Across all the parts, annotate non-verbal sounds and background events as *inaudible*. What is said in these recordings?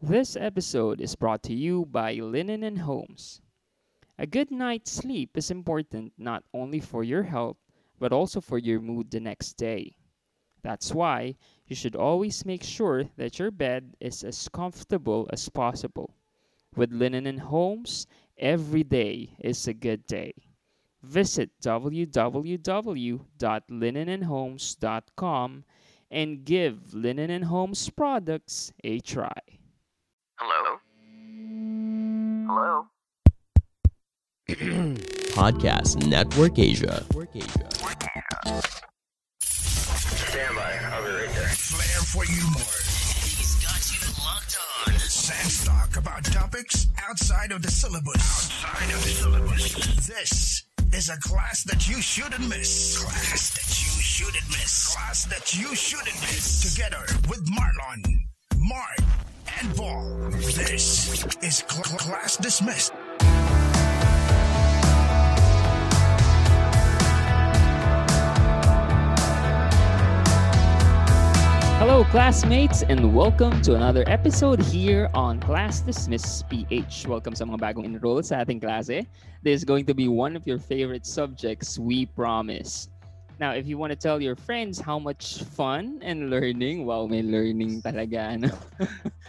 This episode is brought to you by Linen and Homes. A good night's sleep is important not only for your health, but also for your mood the next day. That's why you should always make sure that your bed is as comfortable as possible. With Linen and Homes, every day is a good day. Visit www.linenandhomes.com and give Linen and Homes products a try. Hello? Hello? *clears throat* Podcast Network Asia. Network Asia. Stand by. I'll be right there. Flair for humor. He's got you locked on. Sans talk about topics outside of the syllabus. Outside of the syllabus. This is a class that you shouldn't miss. Class that you shouldn't miss. Class that you shouldn't miss. Together with Marlon, Mark, This is cl- cl- class dismissed. Hello, classmates, and welcome to another episode here on Class Dismiss PH. Welcome sa mga bagong enroll sa ating klase. This is going to be one of your favorite subjects, we promise. Now, if you want to tell your friends how much fun and learning, wow, may learning talaga, ano?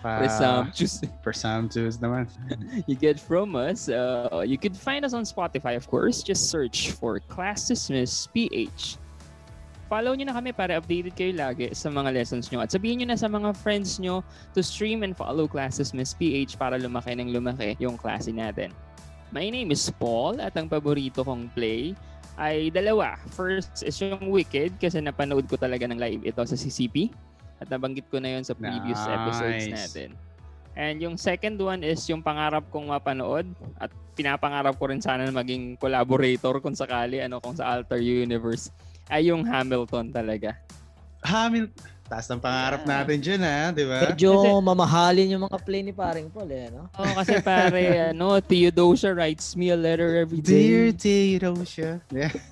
Pa, Presumptuous presumptuous naman. *laughs* you get from us. Uh, you could find us on Spotify, of course. Just search for Class Dismiss PH. Follow nyo na kami para updated kayo lagi sa mga lessons nyo. At sabihin nyo na sa mga friends nyo to stream and follow Classes Miss PH para lumaki ng lumaki yung klase natin. My name is Paul at ang paborito kong play ay dalawa. First is yung Wicked kasi napanood ko talaga ng live ito sa CCP. At nabanggit ko na yun sa previous episodes Nice. natin. And yung second one is yung pangarap kong mapanood at pinapangarap ko rin sana na maging collaborator kung sakali ano kung sa Alter Universe ay yung Hamilton talaga. Hamil, taas ng pangarap Yeah. natin dyan ha, di ba? Medyo Kasi- mamahalin yung mga play ni paring Paul eh, no? Oo, kasi pare, *laughs* ano, Theodosia writes me a letter every Dear day. Theodosia. Yeah. *laughs*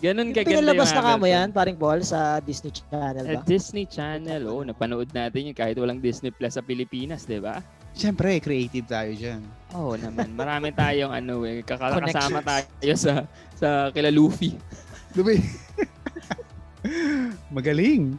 Ganun kaganda Pinalabas yung na ka mo Hamilton. yan, paring Paul, sa Disney Channel ba? Disney Channel, oh, napanood natin yun kahit walang Disney Plus sa Pilipinas, di ba? Siyempre, creative tayo dyan. Oo naman, marami tayong ano eh, kakasama tayo sa sa kila Luffy. Diba? *laughs* *laughs* Magaling.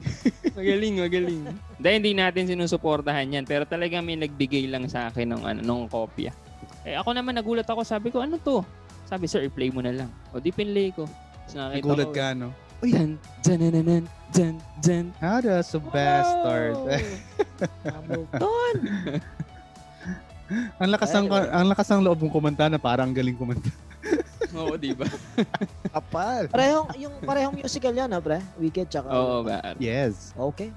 Magaling, magaling. Dahil hindi natin sinusuportahan yan, pero talagang may nagbigay lang sa akin ng ano, nung kopya. Eh ako naman nagulat ako, sabi ko, ano to? Sabi, sir, i-play mo na lang. O di pinlay ko. Nagulat ka, no? Dun, dun, dun, dun, dun, dun, dun. How does a bastard? Hamilton! *laughs* ang lakas ng ang lakas ng loob mong kumanta na parang galing kumanta. *laughs* Oo, di ba? *laughs* Kapal. Parehong, yung parehong musical yan, ha, pre? Wicked, tsaka... Oo, ba? Yes. Okay.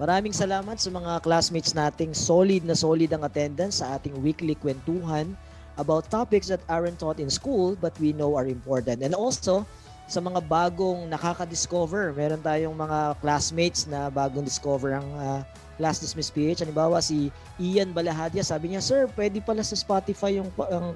Maraming salamat sa mga classmates nating solid na solid ang attendance sa ating weekly kwentuhan about topics that aren't taught in school but we know are important. And also, sa mga bagong nakaka-discover, meron tayong mga classmates na bagong discover ang ah, Class Dismiss PH. Halimbawa, si Ian Balahadia, sabi niya, Sir, pwede pala sa Spotify yung, pa- ang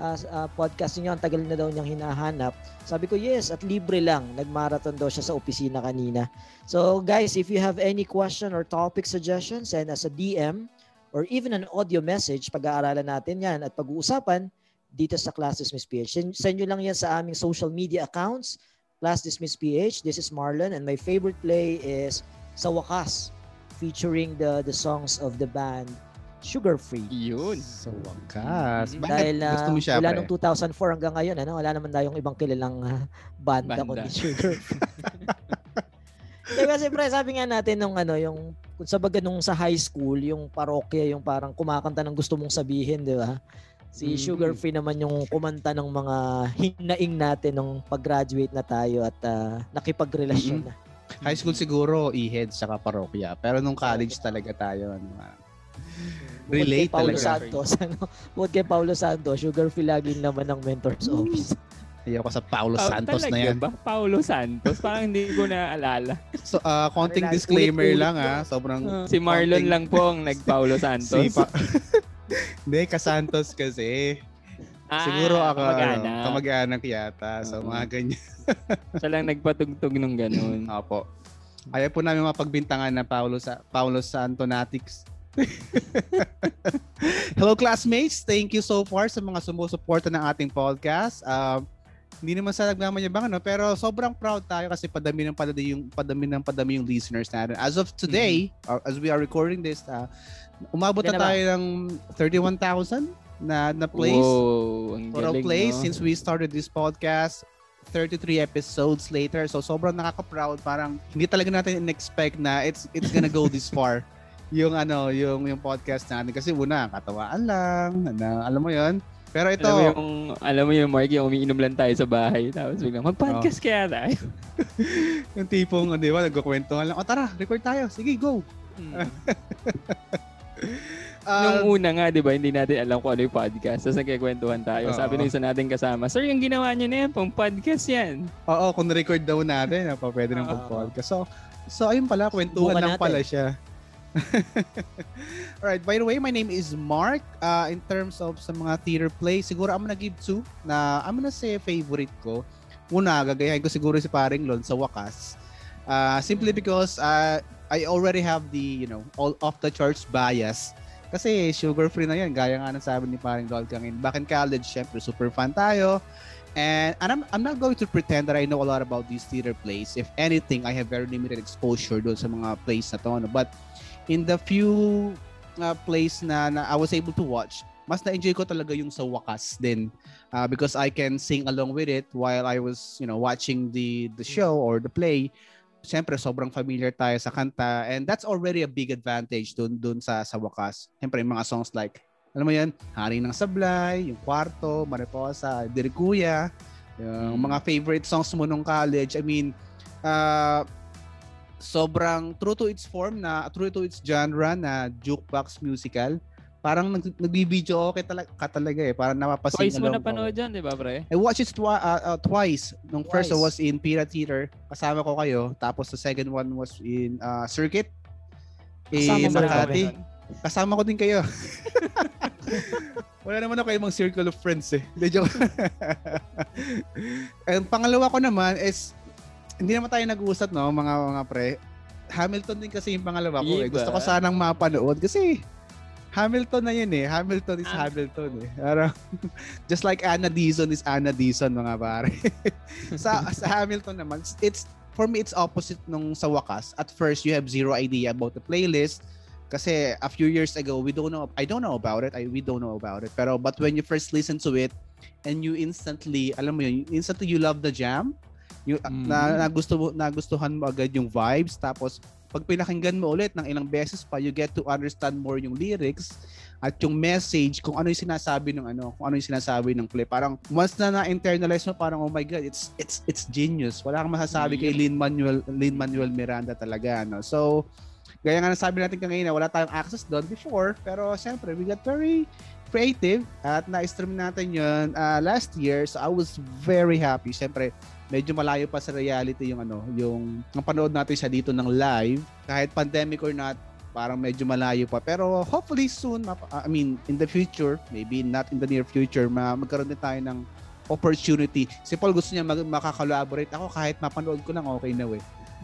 ah, ah, podcast niyo. Ang tagal na daw niyang hinahanap. Sabi ko, yes, at libre lang. Nagmarathon daw siya sa opisina kanina. So guys, if you have any question or topic suggestions, send us a DM or even an audio message. Pag-aaralan natin yan at pag-uusapan dito sa Class Dismiss PH. Send, send nyo lang yan sa aming social media accounts, Class Dismiss PH. This is Marlon and my favorite play is Sa Wakas featuring the the songs of the band Sugar Free. Yun. Sa wakas. Bakit Dahil na gusto mo siya, wala pre? nung 2004 hanggang ngayon, ano, wala naman tayong ibang kilalang ah, banda, Banda. kundi Sugar Free. Kaya *laughs* kasi pre, sabi nga natin nung ano, yung kung sa baga nung sa high school, yung parokya, yung parang kumakanta ng gusto mong sabihin, di ba? Si Mm. Sugar Free naman yung kumanta ng mga hinaing natin nung pag-graduate na tayo at ah, nakipagrelasyon na. High school siguro, e-head saka parokya. Pero nung college talaga tayo, ano, ah, Relate kay Paulo talaga. Santos, *laughs* ano? Bukod kay Paulo Santos, Sugar Free laging naman ng mentor's office. *laughs* ayoko sa Paulo Ah, Santos na yan. ba? Paulo Santos? Parang hindi ko naalala. So, ah, konting disclaimer lang ha. Sobrang si Marlon konting- lang po ang nag-Paulo *laughs* Santos. Si pa- Hindi, kasantos kasi. Ah, Siguro ako, ano, kamag-anak. kamag-anak yata. So, mga ganyan. Siya lang nagpatugtog nung ganun. Opo. Ayaw po namin mapagbintangan na Paulo sa Paulo Santonatics *laughs* Hello classmates, thank you so far sa mga sumusuporta ng ating podcast. Um, hindi naman sa nagmamayabang ano, pero sobrang proud tayo kasi padami ng padami yung padami ng padami yung listeners natin. As of today, or as we are recording this, uh, umabot na Yan na tayo ng 31,000 na na plays. Ang Total plays no? since we started this podcast. 33 episodes later. So sobrang nakaka-proud. Parang hindi talaga natin in-expect na it's it's gonna go this far. *laughs* yung ano, yung yung podcast natin kasi una katawaan lang, na, alam mo 'yon. Pero ito, Alam mo yung, alam mo yung Mark, yung umiinom lang tayo sa bahay. Tapos biglang, mag-podcast kaya tayo. *laughs* yung tipong, di ba, nagkukwentuhan lang. O tara, record tayo. Sige, go. Hmm. Ah, *laughs* Nung una nga, di ba, hindi natin alam kung ano yung podcast. Tapos nagkikwentuhan tayo. Oo. Sabi nung isa nating kasama, Sir, yung ginawa niyo na yan, pang podcast yan. Oo, kung record daw natin, pa pwede ng Oo. pag-podcast. So, so ayun pala, kwentuhan lang natin. pala siya. *laughs* Alright, by the way, my name is Mark. Uh, in terms of sa mga theater play, siguro I'm gonna give two na I'm gonna say favorite ko. Una, gagayahin ko siguro si Paring Lon sa wakas. Uh, simply because uh, I already have the, you know, all off the charts bias. Kasi sugar-free na yan, gaya nga ng sabi ni Paring Lon kangin. Back in college, syempre, super fan tayo. And, and I'm, I'm not going to pretend that I know a lot about these theater plays. If anything, I have very limited exposure doon sa mga plays na to. Ano. But in the few uh, plays na, na I was able to watch, mas na-enjoy ko talaga yung sa wakas din. Uh, because I can sing along with it while I was, you know, watching the the show or the play. Siyempre, sobrang familiar tayo sa kanta. And that's already a big advantage dun, dun sa, sa wakas. Siyempre, yung mga songs like alam mo yan, Hari ng Sablay, yung Kwarto, Mariposa, Dirikuya, yung mga favorite songs mo nung college. I mean, uh, sobrang true to its form na, true to its genre na jukebox musical. Parang nag, nagbibideo okay talaga, ka talaga eh. Parang napapasing Twice mo na panood dyan, di ba, pre? I watched it twi- uh, uh, twice. Nung first I Twice. was in Pira Theater, kasama ko kayo. Tapos the second one was in uh, Circuit. Kasama rin Makati. kami Kasama ko din kayo. *laughs* Wala naman ako ibang circle of friends eh. Hindi, *laughs* joke. And pangalawa ko naman is, hindi naman tayo nag-uusap no, mga mga pre. Hamilton din kasi yung pangalawa ko eh. Gusto ko sanang mapanood kasi Hamilton na yun eh. Hamilton is Ah. Hamilton eh. Parang, *laughs* just like Anna Dizon is Anna Dizon mga pare. *laughs* sa, sa Hamilton naman, it's for me it's opposite nung sa wakas. At first, you have zero idea about the playlist kasi a few years ago, we don't know, I don't know about it. I, we don't know about it. Pero, but when you first listen to it, and you instantly, alam mo yun, instantly you love the jam, you, Mm. na, nagusto, mo- nagustuhan mo agad yung vibes, tapos, pag pinakinggan mo ulit ng ilang beses pa, you get to understand more yung lyrics at yung message kung ano yung sinasabi ng ano, kung ano yung sinasabi ng play. Parang once na na-internalize mo, parang oh my god, it's it's it's genius. Wala kang masasabi kay Lin Manuel Lin Manuel Miranda talaga ano. So gaya nga nasabi natin kanina, wala tayong access doon before, pero syempre we got very creative at na-stream natin yun uh, last year. So I was very happy. Syempre, medyo malayo pa sa reality yung ano, yung ang panood natin siya dito ng live kahit pandemic or not parang medyo malayo pa pero hopefully soon mapa- I mean in the future maybe not in the near future ma magkaroon din tayo ng opportunity si Paul gusto niya mag- makakolaborate ako kahit mapanood ko lang okay na we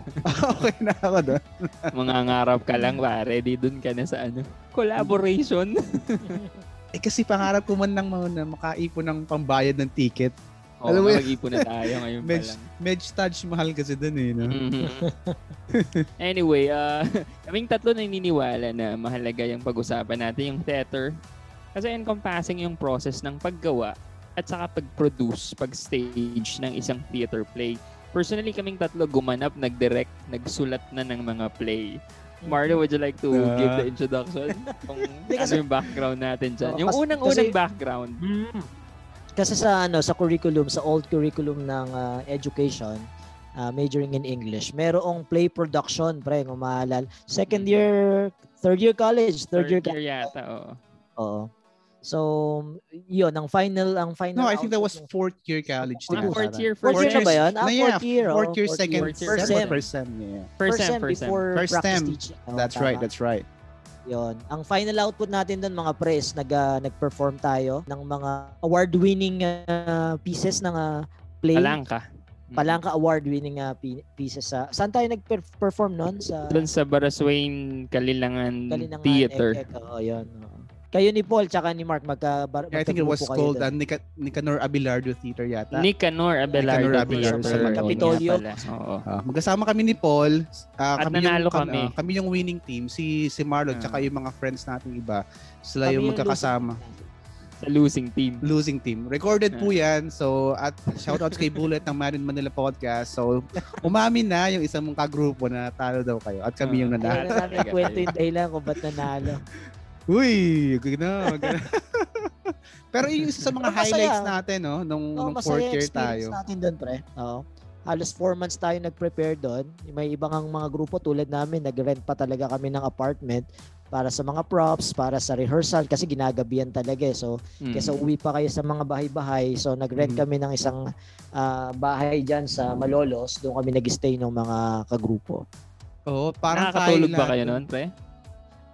*laughs* okay na ako doon *laughs* Mga ngarap ka lang, pare. Di dun ka na sa ano. Collaboration. *laughs* eh kasi pangarap ko man lang na makaipon ng pambayad ng ticket Oo, Alam mo yun? mag-ipon na tayo ngayon pa Med, lang. med Taj mahal kasi doon eh no? Mhm. *laughs* anyway, uh, *laughs* kaming tatlo naniniwala na mahalaga yung pag-usapan natin yung theater. Kasi encompassing yung process ng paggawa at saka pag-produce, pag-stage ng isang theater play. Personally, kaming tatlo gumanap, nag-direct, nagsulat na ng mga play. Marlo, would you like to Ah. give the introduction? *laughs* Kung ano kasi- yung background natin dyan? Yung unang-unang background. Kasi sa ano sa curriculum, sa old curriculum ng ah, education, ah, majoring in English, merong play production, pre, kung maalala. Second year, third year college, third, year, year yata, oo. Oo. So, yun, ang final, ang final no I think that was fourth year college Fourth din Fourth year, Fourth first year na ba yun? Ah, fourth year. oh, fourth year, fourth second, year. second, First sem. first sem, yeah. First First sem, sem first sem. before First sem. Oo, That's right, that's right. Yun. Ang final output natin doon mga pres, nag ah, nag-perform tayo ng mga award-winning ah, pieces ng ah, play. Palangka. Palangka award-winning uh, pi- pieces sa... Saan tayo nag-perform noon? Sa Doon sa Baraswain Kalilangan, Kalinangan, Theater. Ek, ek, oo, yun. oo. Kayo ni Paul tsaka ni Mark magka bar, I think it was called uh, Nica- Nicanor Abelardo Theater yata. Nicanor Abelardo Nicanor Abelardo Theater. sa pala. Oo. Ah, magkasama kami ni Paul. ah, At kami nanalo yung, kam- kami. ah, kami yung winning team. Si si Marlon Ah. tsaka yung mga friends nating iba. Sila Kami yung yung magkakasama. Sa losing team. Losing team. Recorded po Ah. yan. So, at shoutouts kay Bullet ng Man in Manila Podcast. So, umamin na yung isang mong kagrupo na talo daw kayo. At kami yung Ah. Kaya nanalo. na namin kwento yung dahilan kung ba't nanalo. Uy, gina, gina. *laughs* Pero yung isa sa mga Pero masaya. highlights natin, no? Nung, Oo, nung fourth year experience tayo. natin doon, pre. Oo. Halos four months tayo nag-prepare doon. May ibang ang mga grupo tulad namin, nag-rent pa talaga kami ng apartment para sa mga props, para sa rehearsal kasi ginagabihan talaga eh. So, Mm. kesa uwi pa kayo sa mga bahay-bahay. So, nag-rent Mm. kami ng isang ah, bahay dyan sa Malolos. Doon kami nag-stay ng mga kagrupo. Oo, parang Nakakatulog ba kayo noon, pre?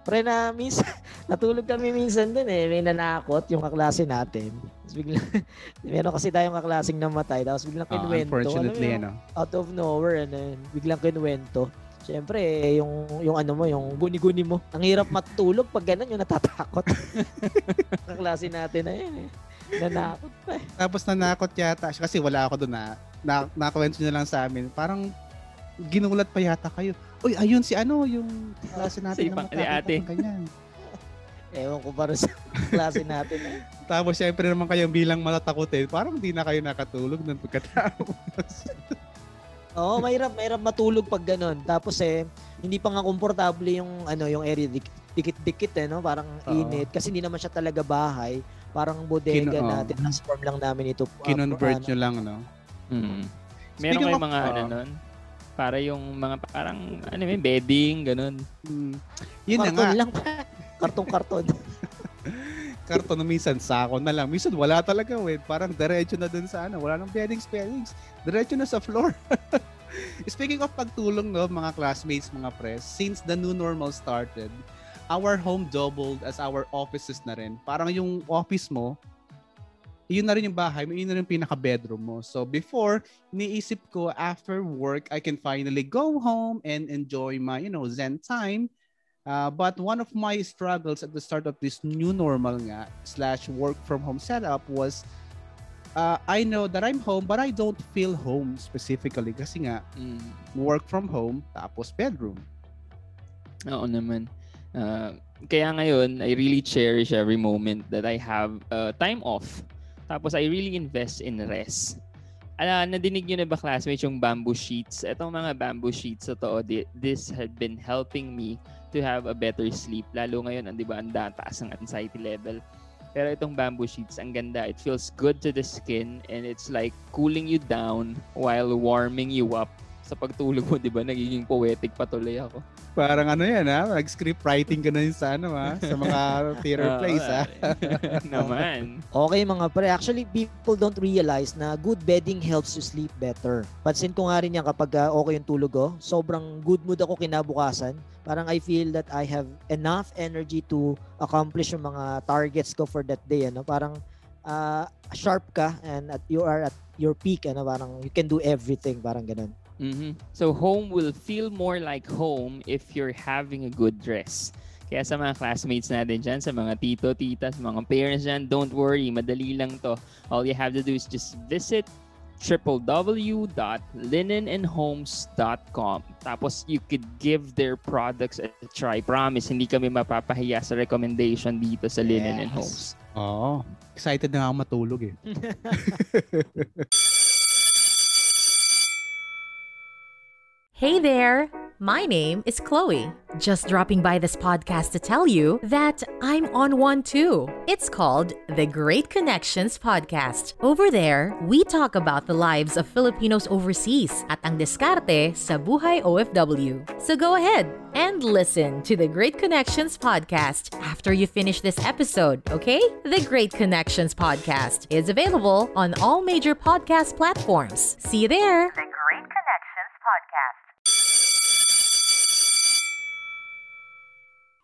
Pre na minsan, *laughs* natulog kami minsan dun eh. May nanakot yung kaklase natin. Tapos bigla, *laughs* meron kasi tayong kaklaseng namatay. Tapos biglang Ah, kinwento. unfortunately, Alam mo ano. yung out of nowhere, ano biglang kinwento. Siyempre, eh, yung, yung ano mo, yung guni-guni mo. Ang hirap matulog pag ganun, yung natatakot. *laughs* Kaklase natin na yun eh. Nanakot pa eh. Tapos nanakot yata siya kasi wala ako doon na, na nakwento niya lang sa amin. Parang ginulat pa yata kayo. Uy, ayun si ano, yung klase natin Si na ate. Ganyan. Ewan ko para sa *laughs* klase natin. Eh. Tapos syempre naman kayo bilang matatakotin, parang hindi na kayo nakatulog ng pagkatapos. *laughs* Oo, mahirap, mahirap matulog pag ganun. Tapos eh, hindi pa nga komportable yung ano, yung area dik- dikit-dikit eh, no? Parang Oo. init kasi hindi naman siya talaga bahay. Parang bodega Kino- oo. natin. Transform lang namin ito. uh, Kinonvert ano, nyo lang, no? Mm. Meron Speaking kayo of- mga ano nun? Para yung mga parang ano may bedding ganun. Mm. Yun na karton nga, lang. *laughs* Kartong-karton. *laughs* karton na minsan sako na lang. Minsan wala talaga, wait. Parang diretso na dun sa ano, wala nang beddings, beddings. Diretso na sa floor. *laughs* Speaking of pagtulong, no, mga classmates, mga press, since the new normal started, our home doubled as our offices na rin. Parang yung office mo, yun na rin yung bahay mo, yun na rin yung pinaka-bedroom mo. So before, niisip ko after work, I can finally go home and enjoy my, you know, zen time. Uh, but one of my struggles at the start of this new normal nga, slash work from home setup was uh, I know that I'm home but I don't feel home specifically kasi nga Mm. work from home tapos bedroom. Oo naman. Ah, kaya ngayon, I really cherish every moment that I have uh, time off. Tapos I really invest in rest. Ala, nadinig nyo na ba classmates yung bamboo sheets? Itong mga bamboo sheets, totoo, this had been helping me to have a better sleep. Lalo ngayon, ang- di ba, ang taas ang anxiety level. Pero itong bamboo sheets, ang ganda. It feels good to the skin and it's like cooling you down while warming you up. Sa pagtulog mo, di ba, nagiging poetic patuloy ako. Parang ano yan ha, nag-script writing ka na yun sa ano ha, sa mga *laughs* theater plays ha. *laughs* Naman. Okay mga pre, actually people don't realize na good bedding helps you sleep better. Pansin ko nga rin yan kapag ah, okay yung tulog ko, sobrang good mood ako kinabukasan. Parang I feel that I have enough energy to accomplish yung mga targets ko for that day. Ano? Parang ah, sharp ka and at you are at your peak. Ano? Parang you can do everything. Parang ganun. Mhm. So home will feel more like home if you're having a good dress. Kaya sa mga classmates natin dyan, sa mga tito, tita, sa mga parents dyan, don't worry, madali lang to. All you have to do is just visit www.linenandhomes.com Tapos you could give their products a try. Promise, hindi kami mapapahiya sa recommendation dito sa Linen and Yes. Homes. Oo. Excited na ako matulog eh. *laughs* Hey there! My name is Chloe. Just dropping by this podcast to tell you that I'm on one too. It's called the Great Connections Podcast. Over there, we talk about the lives of Filipinos overseas at ang diskarte sa buhay OFW. So go ahead and listen to the Great Connections Podcast after you finish this episode, okay? The Great Connections Podcast is available on all major podcast platforms. See you there! The Great Connections Podcast.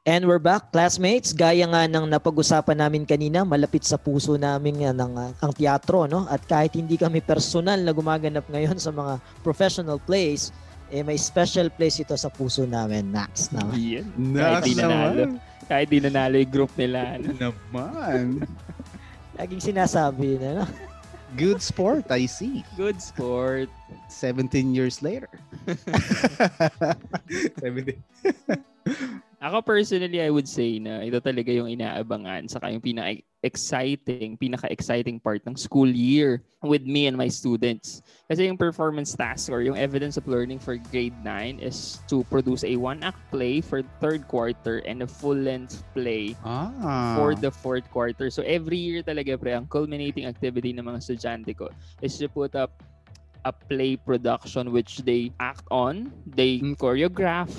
And we're back, classmates. Gaya nga ng napag-usapan namin kanina, malapit sa puso namin ng ah, ang teatro, no? At kahit hindi kami personal na gumaganap ngayon sa mga professional plays, eh may special place ito sa puso namin, Nax. No? Yan. Nax Kahit di nanalo. naman. Kahit di nanalo yung group nila. Ano? Naman. *laughs* Laging sinasabi na, no? Good sport, I see. Good sport. 17 years later. *laughs* *laughs* 17. Ako personally, I would say na ito talaga yung inaabangan saka yung pinaka-exciting, pinaka-exciting part ng school year with me and my students. Kasi yung performance task or yung evidence of learning for grade 9 is to produce a one-act play for third quarter and a full-length play Ah. for the fourth quarter. So every year talaga pre, ang culminating activity ng mga estudyante ko is to put up a play production which they act on, they Mm. choreograph,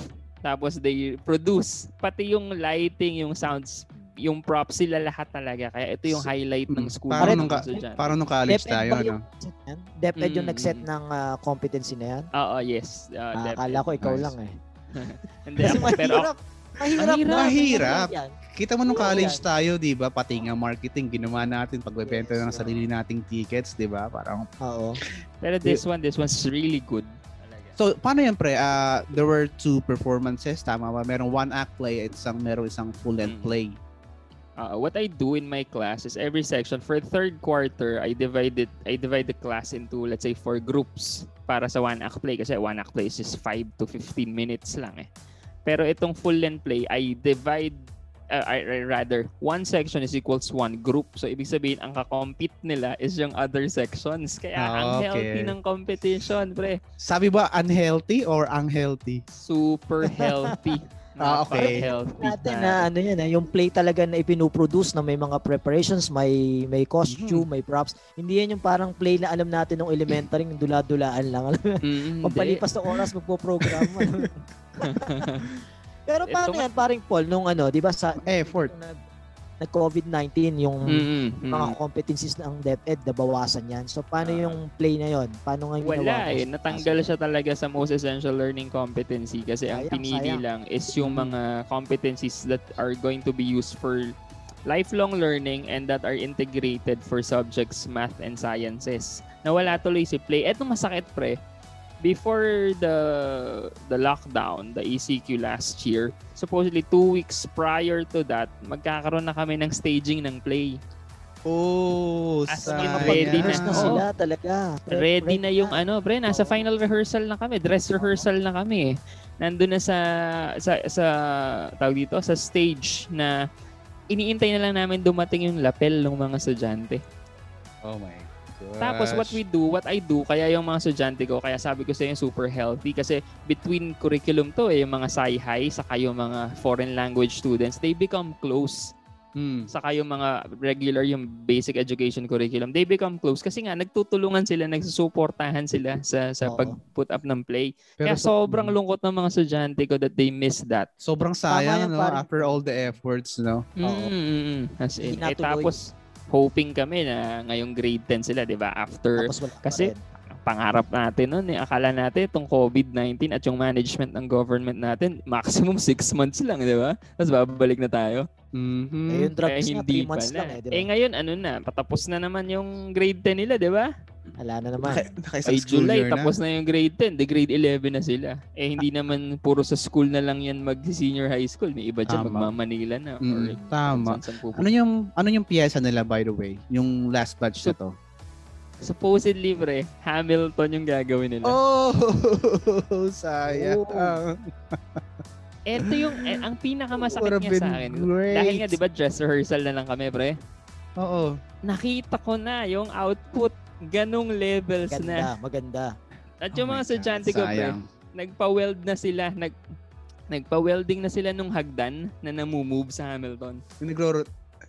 tapos they produce. Pati yung lighting, yung sounds, yung props sila lahat talaga. Kaya ito yung highlight ng mm, school parang ng nung ka-. Parang nung college DepEd tayo, ano? yung yan? DepEd yung Mm, nagset mm. ng ah, competency na yan? Oo, yes. Uh, Ah, akala ko ikaw Nice. lang eh. *laughs* Hindi Kasi ako, pero mahirap. Mahirap. Mahirap. Kita mo nung college tayo, di ba? Pati nga marketing, ginawa natin pagbebenta Yes, ng sarili nating tickets, di ba? Parang, Oo. pero this one, this one's really good. So, paano yan, pre? Ah, there were two performances, tama ba? Merong one act play at isang, merong isang full-length Mm. play. Uh, what I do in my class is every section for third quarter I divide it I divide the class into let's say four groups para sa one act play kasi one act play is just 5 to 15 minutes lang eh. Pero itong full length play I divide uh, I, I- rather one section is equals one group. So ibig sabihin ang ka-compete nila is yung other sections. Kaya Ah, ang healthy okay. ng competition, pre. Sabi ba unhealthy or unhealthy? Super healthy. *laughs* Ah, okay. Natin na ano yan, eh, yung play talaga na ipinoproduce na may mga preparations, may may costume, may props. Hindi yan yung parang play na alam natin nung elementary, yung dula-dulaan lang. Alam Mm. Pampalipas ng oras magpo-program. *laughs* Pero paano Ito yan, paring Paul, nung ano, di ba sa Effort. nung nag, nag COVID-19, yung Mm, mm, mga competencies ng DepEd, nabawasan yan. So, paano Ah. yung play na yon? Paano nga ginawa? Wala eh. Natanggal siya talaga sa most essential learning competency kasi ang Sayang, pinili sayang. lang is yung mga competencies that are going to be used for lifelong learning and that are integrated for subjects math and sciences. Nawala tuloy si Play. Eto masakit pre. Before the the lockdown, the ECQ last year, supposedly two weeks prior to that, magkakaroon na kami ng staging ng Play. Oh, As in, ready na Oo. sila talaga. Pre- ready na yung na. ano, pre, nasa Oo. final rehearsal na kami, dress rehearsal na kami. eh. Nandun na sa sa sa tawag dito, sa stage na iniintay na lang namin dumating yung lapel ng mga estudyante. Oh my gosh. Tapos what we do, what I do, kaya yung mga estudyante ko, kaya sabi ko sa inyo super healthy kasi between curriculum to eh, yung mga SciHi saka yung mga foreign language students, they become close Hmm. saka yung mga regular yung basic education curriculum they become close kasi nga nagtutulungan sila nagsusuportahan sila sa sa Oo. pag put up ng play Pero kaya so- sobrang lungkot ng mga estudyante ko that they miss that Sobrang sayang, yan, no? pare. After all the efforts, no? Oo. mm as Hindi in eh, natuloy. tapos hoping kami na ngayong grade 10 sila 'di ba after kasi pangarap natin noon eh akala natin itong COVID-19 at yung management ng government natin maximum 6 months lang 'di ba tapos babalik na tayo Mhm. Eh, yung drugs Kaya nga, hindi 3 months pala. lang eh, di ba? Eh ngayon ano na, patapos na naman yung grade 10 nila, di ba? Wala na naman. Naka- Ay July na. tapos na yung grade 10, the grade 11 na sila. Eh hindi naman puro sa school na lang yan mag-senior high school, may iba Tama. magma-Manila na or Mm, tama. saan-saan pupunta. Ano yung ano yung piyesa nila by the way? Yung last batch na to. Supposedly pre, Hamilton yung gagawin nila. Oh, *laughs* sayang. Ito yung eh, ang pinakamasakit niya sa akin. great. Dahil nga 'di ba dress rehearsal na lang kami pre. Oo. Nakita ko na yung output ganong levels na. Maganda, maganda. At yung Oh mga estudyante ko pre, nagpa-weld na sila, nag nagpa-welding na sila nung hagdan na namumove sa Hamilton. Yung nagro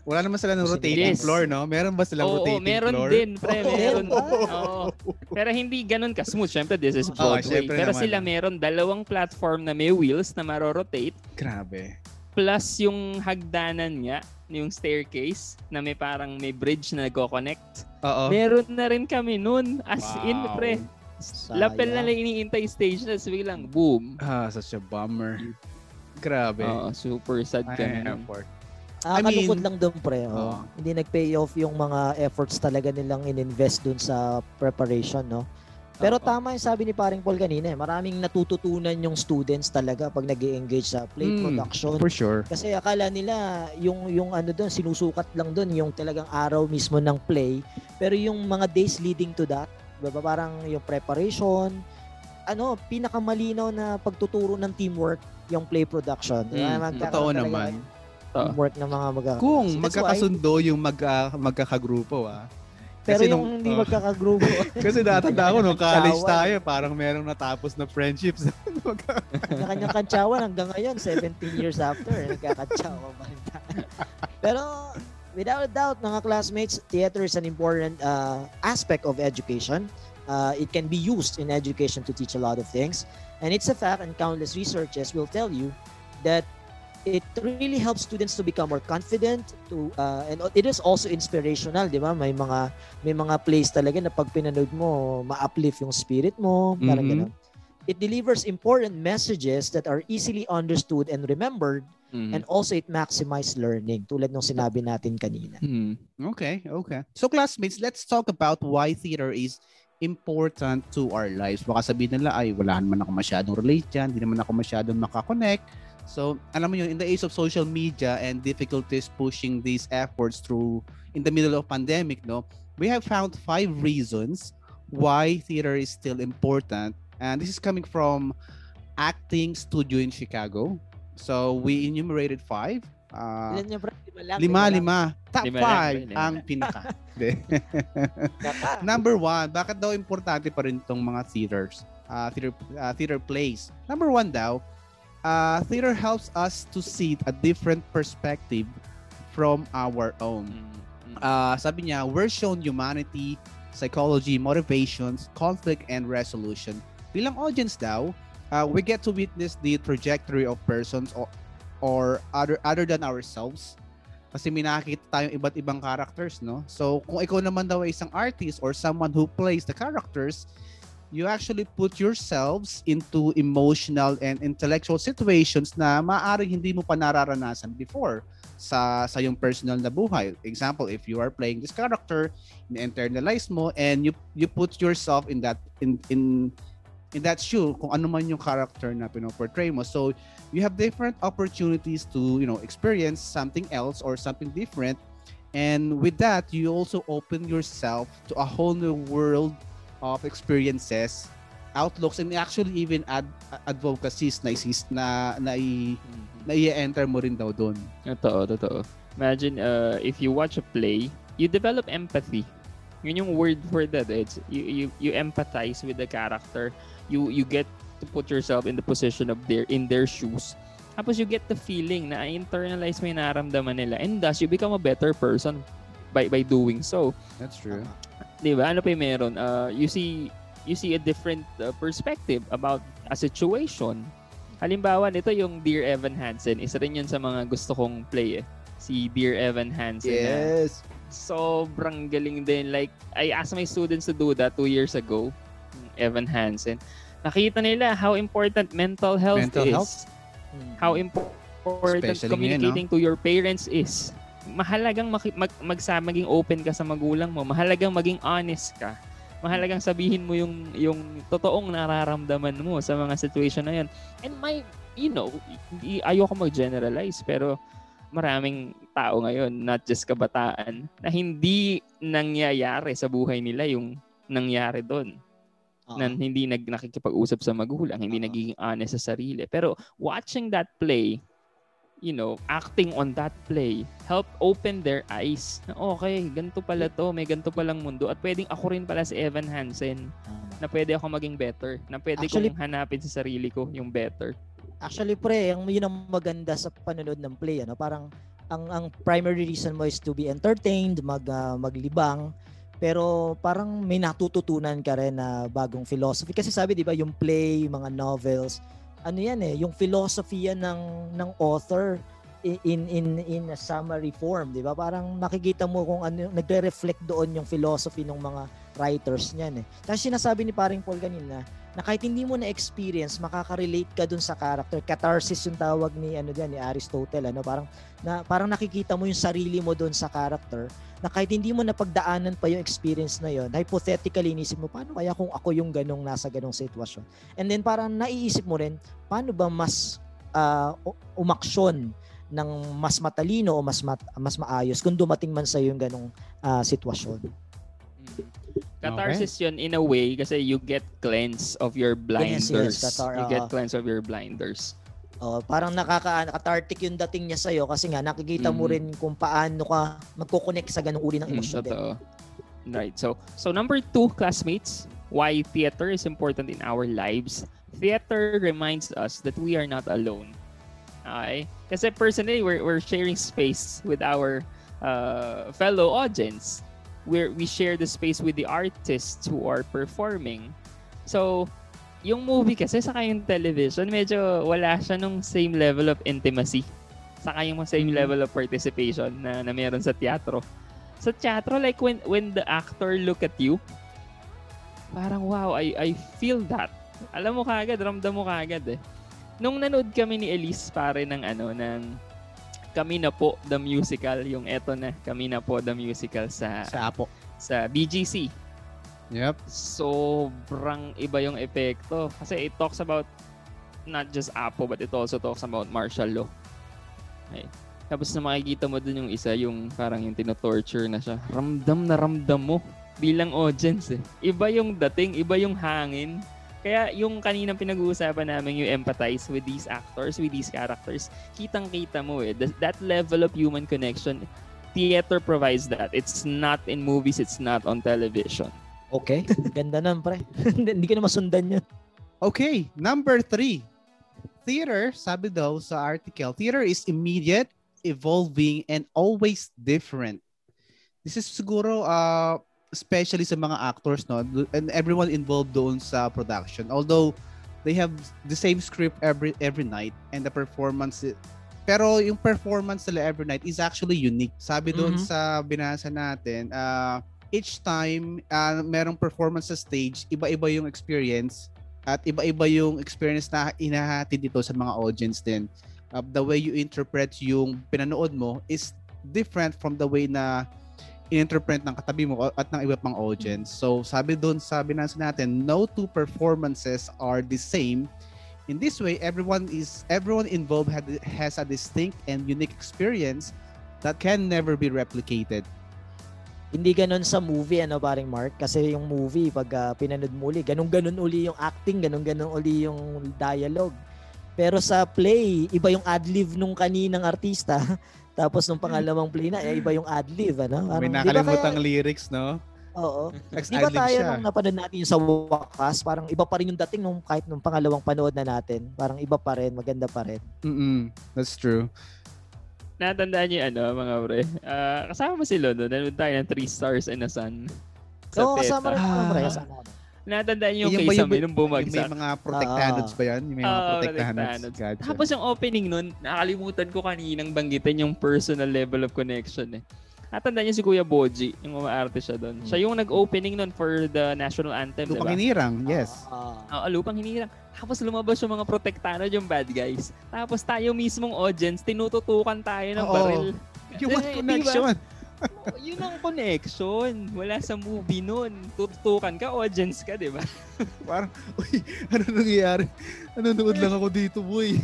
wala naman sila ng rotating yes. floor, no? Meron ba silang Oo, rotating meron floor? din, pre, meron. meron. *laughs* Oo. Pero hindi ganun ka-smooth. Siyempre, this is Broadway. syempre Pero naman. sila meron dalawang platform na may wheels na marorotate Grabe. plus yung hagdanan niya, yung staircase na may parang may bridge na nagko-connect. Oo. Meron na rin kami nun. As in, Wow. pre. Sayang. Lapel na lang iniintay stage na. Sabi lang, boom. Ah, such a bummer. Grabe. Oo, super sad ka Ay, na. nun. effort. Ah, I mean- lang doon pre. oh. Oo. Hindi nag-pay off yung mga efforts talaga nilang in-invest dun sa preparation, no? Pero tama yung sabi ni paring Paul kanina, eh. maraming natututunan yung students talaga pag nag engage sa play Mm, production. For sure. Kasi akala nila yung yung ano doon sinusukat lang doon yung talagang araw mismo ng play. Pero yung mga days leading to that, 'di ba parang yung preparation, ano, pinakamalinaw na pagtuturo ng teamwork yung play production. Mm, totoo naman. ng Oo. Teamwork ng mga mag Kung That's why- magkakasundo yung mag, ah, magkakagrupo ah. Pero Kasi yung nung- hindi oh. magkakagrupo. *laughs* Kasi natanda ko nung college tayo, parang merong natapos na friendships. *laughs* na kanyang kantsawan hanggang ngayon, 17 years after, eh, nagkakantsawa pa rin tayo. Pero without a doubt, mga classmates, theater is an important uh, aspect of education. Uh, it can be used in education to teach a lot of things. And it's a fact, and countless researches will tell you that it really helps students to become more confident to uh, and it is also inspirational, 'di ba? May mga may mga plays talaga na pag pinanood mo, ma-uplift yung spirit mo, parang Mhm. ganun. It delivers important messages that are easily understood and remembered Mm. and also it maximize learning tulad ng sinabi natin kanina. Mm. Okay, okay. So classmates, let's talk about why theater is important to our lives. Baka sabihin nila, ay wala naman ako masyadong relate dyan, hindi naman ako masyadong makakonect. So, alam mo yun, in the age of social media and difficulties pushing these efforts through in the middle of pandemic, no, we have found five reasons why theater is still important. And this is coming from Acting Studio in Chicago. So, we enumerated five. Uh, Ilan niya, bro? Lima lang. lima, lang. lima. Top Lima lang, five lima. ang pinaka. *laughs* Number one, bakit daw importante pa rin itong mga theaters, uh, theater, uh, theater plays? Number one daw, uh, theater helps us to see a different perspective from our own. Mm. Uh, sabi niya, we're shown humanity, psychology, motivations, conflict, and resolution. Bilang audience daw, uh, we get to witness the trajectory of persons or, or other other than ourselves. Kasi may nakikita tayong iba't ibang characters, no? So, kung ikaw naman daw ay isang artist or someone who plays the characters, you actually put yourselves into emotional and intellectual situations na maaaring hindi mo pa nararanasan before sa sa yung personal na buhay. Example, if you are playing this character, in-internalize mo and you you put yourself in that in in in that shoe kung ano man yung character na pinoportray mo. So, you have different opportunities to, you know, experience something else or something different. And with that, you also open yourself to a whole new world of experiences, outlooks, and actually even ad- advocacies na isis na na, i, na i-enter mo rin daw doon. Totoo, totoo. Imagine uh, if you watch a play, you develop empathy. Yun yung word for that. It's you you you empathize with the character. You you get to put yourself in the position of their in their shoes. Tapos you get the feeling na internalize mo yung nararamdaman nila and thus you become a better person by by doing so. That's true. 'Di ba? Ano pa yung meron? Uh, you see you see a different uh, perspective about a situation. Halimbawa, nito yung Dear Evan Hansen. Isa rin yun sa mga gusto kong play eh. Si Dear Evan Hansen. na Yes. sobrang galing din. Like, I asked my students to do that two years ago. Evan Hansen. Nakita nila how important mental health Mental is. health? How important Especially communicating to your parents is. Mahalagang maki- mag, magsa, maging open ka sa magulang mo. Mahalagang maging honest ka. Mahalagang sabihin mo yung yung totoong nararamdaman mo sa mga situation na yun. And my, you know, ayoko mag-generalize, pero maraming tao ngayon, not just kabataan, na hindi nangyayari sa buhay nila yung nangyari doon. Oo. Na hindi nag nakikipag-usap sa magulang, hindi Oo. nagiging honest sa sarili. Pero watching that play, you know, acting on that play, help open their eyes. Na okay, ganito pala to, may ganito palang mundo. At pwedeng ako rin pala si Evan Hansen Tama. na pwede ako maging better. Na pwede Actually- kong hanapin sa sarili ko yung better. Actually, pre, ang yun ang maganda sa panonood ng play, ano? Parang ang ang primary reason mo is to be entertained, mag ah, maglibang, pero parang may natututunan ka rin na bagong philosophy kasi sabi 'di ba yung play, yung mga novels, ano yan eh, yung philosophy yan ng ng author in in in a summary form, 'di ba? Parang nakikita mo kung ano nagre-reflect doon yung philosophy ng mga writers niyan eh. Tapos sinasabi ni paring Paul kanina na kahit hindi mo na-experience, makaka-relate ka dun sa character. Catharsis yung tawag ni ano diyan ni Aristotle, ano, parang na parang nakikita mo yung sarili mo dun sa character na kahit hindi mo napagdaanan pa yung experience na yon, hypothetically inisip mo, paano kaya kung ako yung ganong nasa ganong sitwasyon? And then parang naiisip mo rin, paano ba mas uh, umaksyon ng mas matalino o mas mat, mas maayos kung dumating man sa yung ganong uh, sitwasyon. Catharsis okay. yun in a way kasi you get cleanse of your blinders. Yes, yes, catar- you get cleanse of your blinders. Oh, parang nakaka-cathartic yung dating niya sa'yo kasi nga nakikita mm. mo rin kung paano ka magko-connect sa ganung uri ng emosyon. Mm, totoo. Right. So, so number two, classmates, why theater is important in our lives. Theater reminds us that we are not alone. Okay? Kasi personally, we're, we're sharing space with our uh, fellow audience we we share the space with the artists who are performing. So, yung movie kasi sa yung television, medyo wala siya nung same level of intimacy. Saka yung same mm-hmm. level of participation na, na meron sa teatro. Sa teatro, like when when the actor look at you, parang wow, I, I feel that. Alam mo kagad, ramdam mo kagad eh. Nung nanood kami ni Elise pare ng ano, ng kami na po the musical, yung eto na, kami na po the musical sa sa Apo. Sa BGC. Yep. Sobrang iba yung epekto kasi it talks about not just Apo but it also talks about martial law. Okay. Tapos na makikita mo dun yung isa, yung parang yung tinotorture na siya. Ramdam na ramdam mo bilang audience eh. Iba yung dating, iba yung hangin, kaya yung kaninang pinag-uusapan namin yung empathize with these actors, with these characters, kitang-kita mo eh. That level of human connection, theater provides that. It's not in movies, it's not on television. Okay. *laughs* Ganda nun, pre. *laughs* Hindi ko na masundan yun. Okay. Number three. Theater, sabi daw sa article, theater is immediate, evolving, and always different. This is siguro uh, especially sa mga actors no? And everyone involved doon sa production. Although they have the same script every every night and the performance pero yung performance nila every night is actually unique. Sabi doon mm-hmm. sa binasa natin uh, each time uh, merong performance sa stage iba-iba yung experience at iba-iba yung experience na inahatid dito sa mga audience din. Uh, the way you interpret yung pinanood mo is different from the way na in-interpret ng katabi mo at ng iba pang audience. So sabi doon sa binasa natin, no two performances are the same. In this way, everyone is everyone involved had, has a distinct and unique experience that can never be replicated. Hindi ganun sa movie, ano paring Mark? Kasi yung movie, pag uh, pinanood mo uli, ganun-ganun uli yung acting, ganun-ganun uli yung dialogue. Pero sa play, iba yung ad-lib nung kaninang artista. *laughs* Tapos nung pangalawang play na, eh, iba yung ad-lib, ano? Parang, May nakalimutan kaya, lyrics, no? Oo. Di ba tayo siya. nung napanood natin yung sa wakas, parang iba pa rin yung dating nung kahit nung pangalawang panood na natin. Parang iba pa rin, maganda pa rin. Mm That's true. Natandaan niyo ano, mga pre? Uh, kasama mo si Londo, nanood tayo ng 3 Stars and a Sun. Oo, so, kasama rin ako, pre. Kasama ko. Natandaan yung, yung case yung, nung bumagsak. Yung may mga protectanods ba yan? Yung may mga uh, protectanods. Gotcha. Tapos yung opening nun, nakalimutan ko kaninang banggitin yung personal level of connection eh. Natandaan niya si Kuya Boji, yung umaarte siya doon. Siya yung nag-opening nun for the national anthem, Lupang diba? Hinirang, yes. Uh, uh, Lupang Hinirang. Tapos lumabas yung mga protectanod, yung bad guys. Tapos tayo mismong audience, tinututukan tayo ng Oo. baril. Yung connection. Diba? *laughs* yun ang connection. Wala sa movie nun. Tututukan ka, audience ka, di ba? *laughs* Parang, uy, ano nangyayari? Nanonood lang ako dito, boy.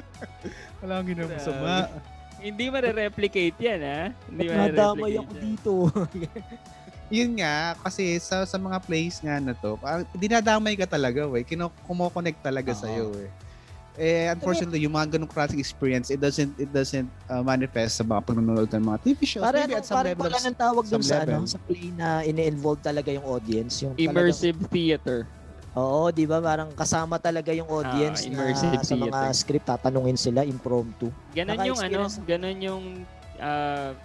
*laughs* Wala kang ginawa masama. Hindi ma-replicate yan, ha? Hindi ma-replicate ako dito. yun nga, kasi sa sa mga plays nga na to, parang dinadamay ka talaga, we. Kino, kumo-connect talaga uh-huh. sa'yo, eh eh unfortunately yung mga ganung klaseng experience it doesn't it doesn't uh, manifest sa mga panonood ng mga TV shows para maybe ano, at some level wala nang tawag dun sa ano sa play na ini-involve talaga yung audience yung immersive talagang, theater Oo, 'di ba? Parang kasama talaga yung audience uh, immersive na, sa mga script tatanungin sila impromptu. Ganun yung ano, ganun yung uh,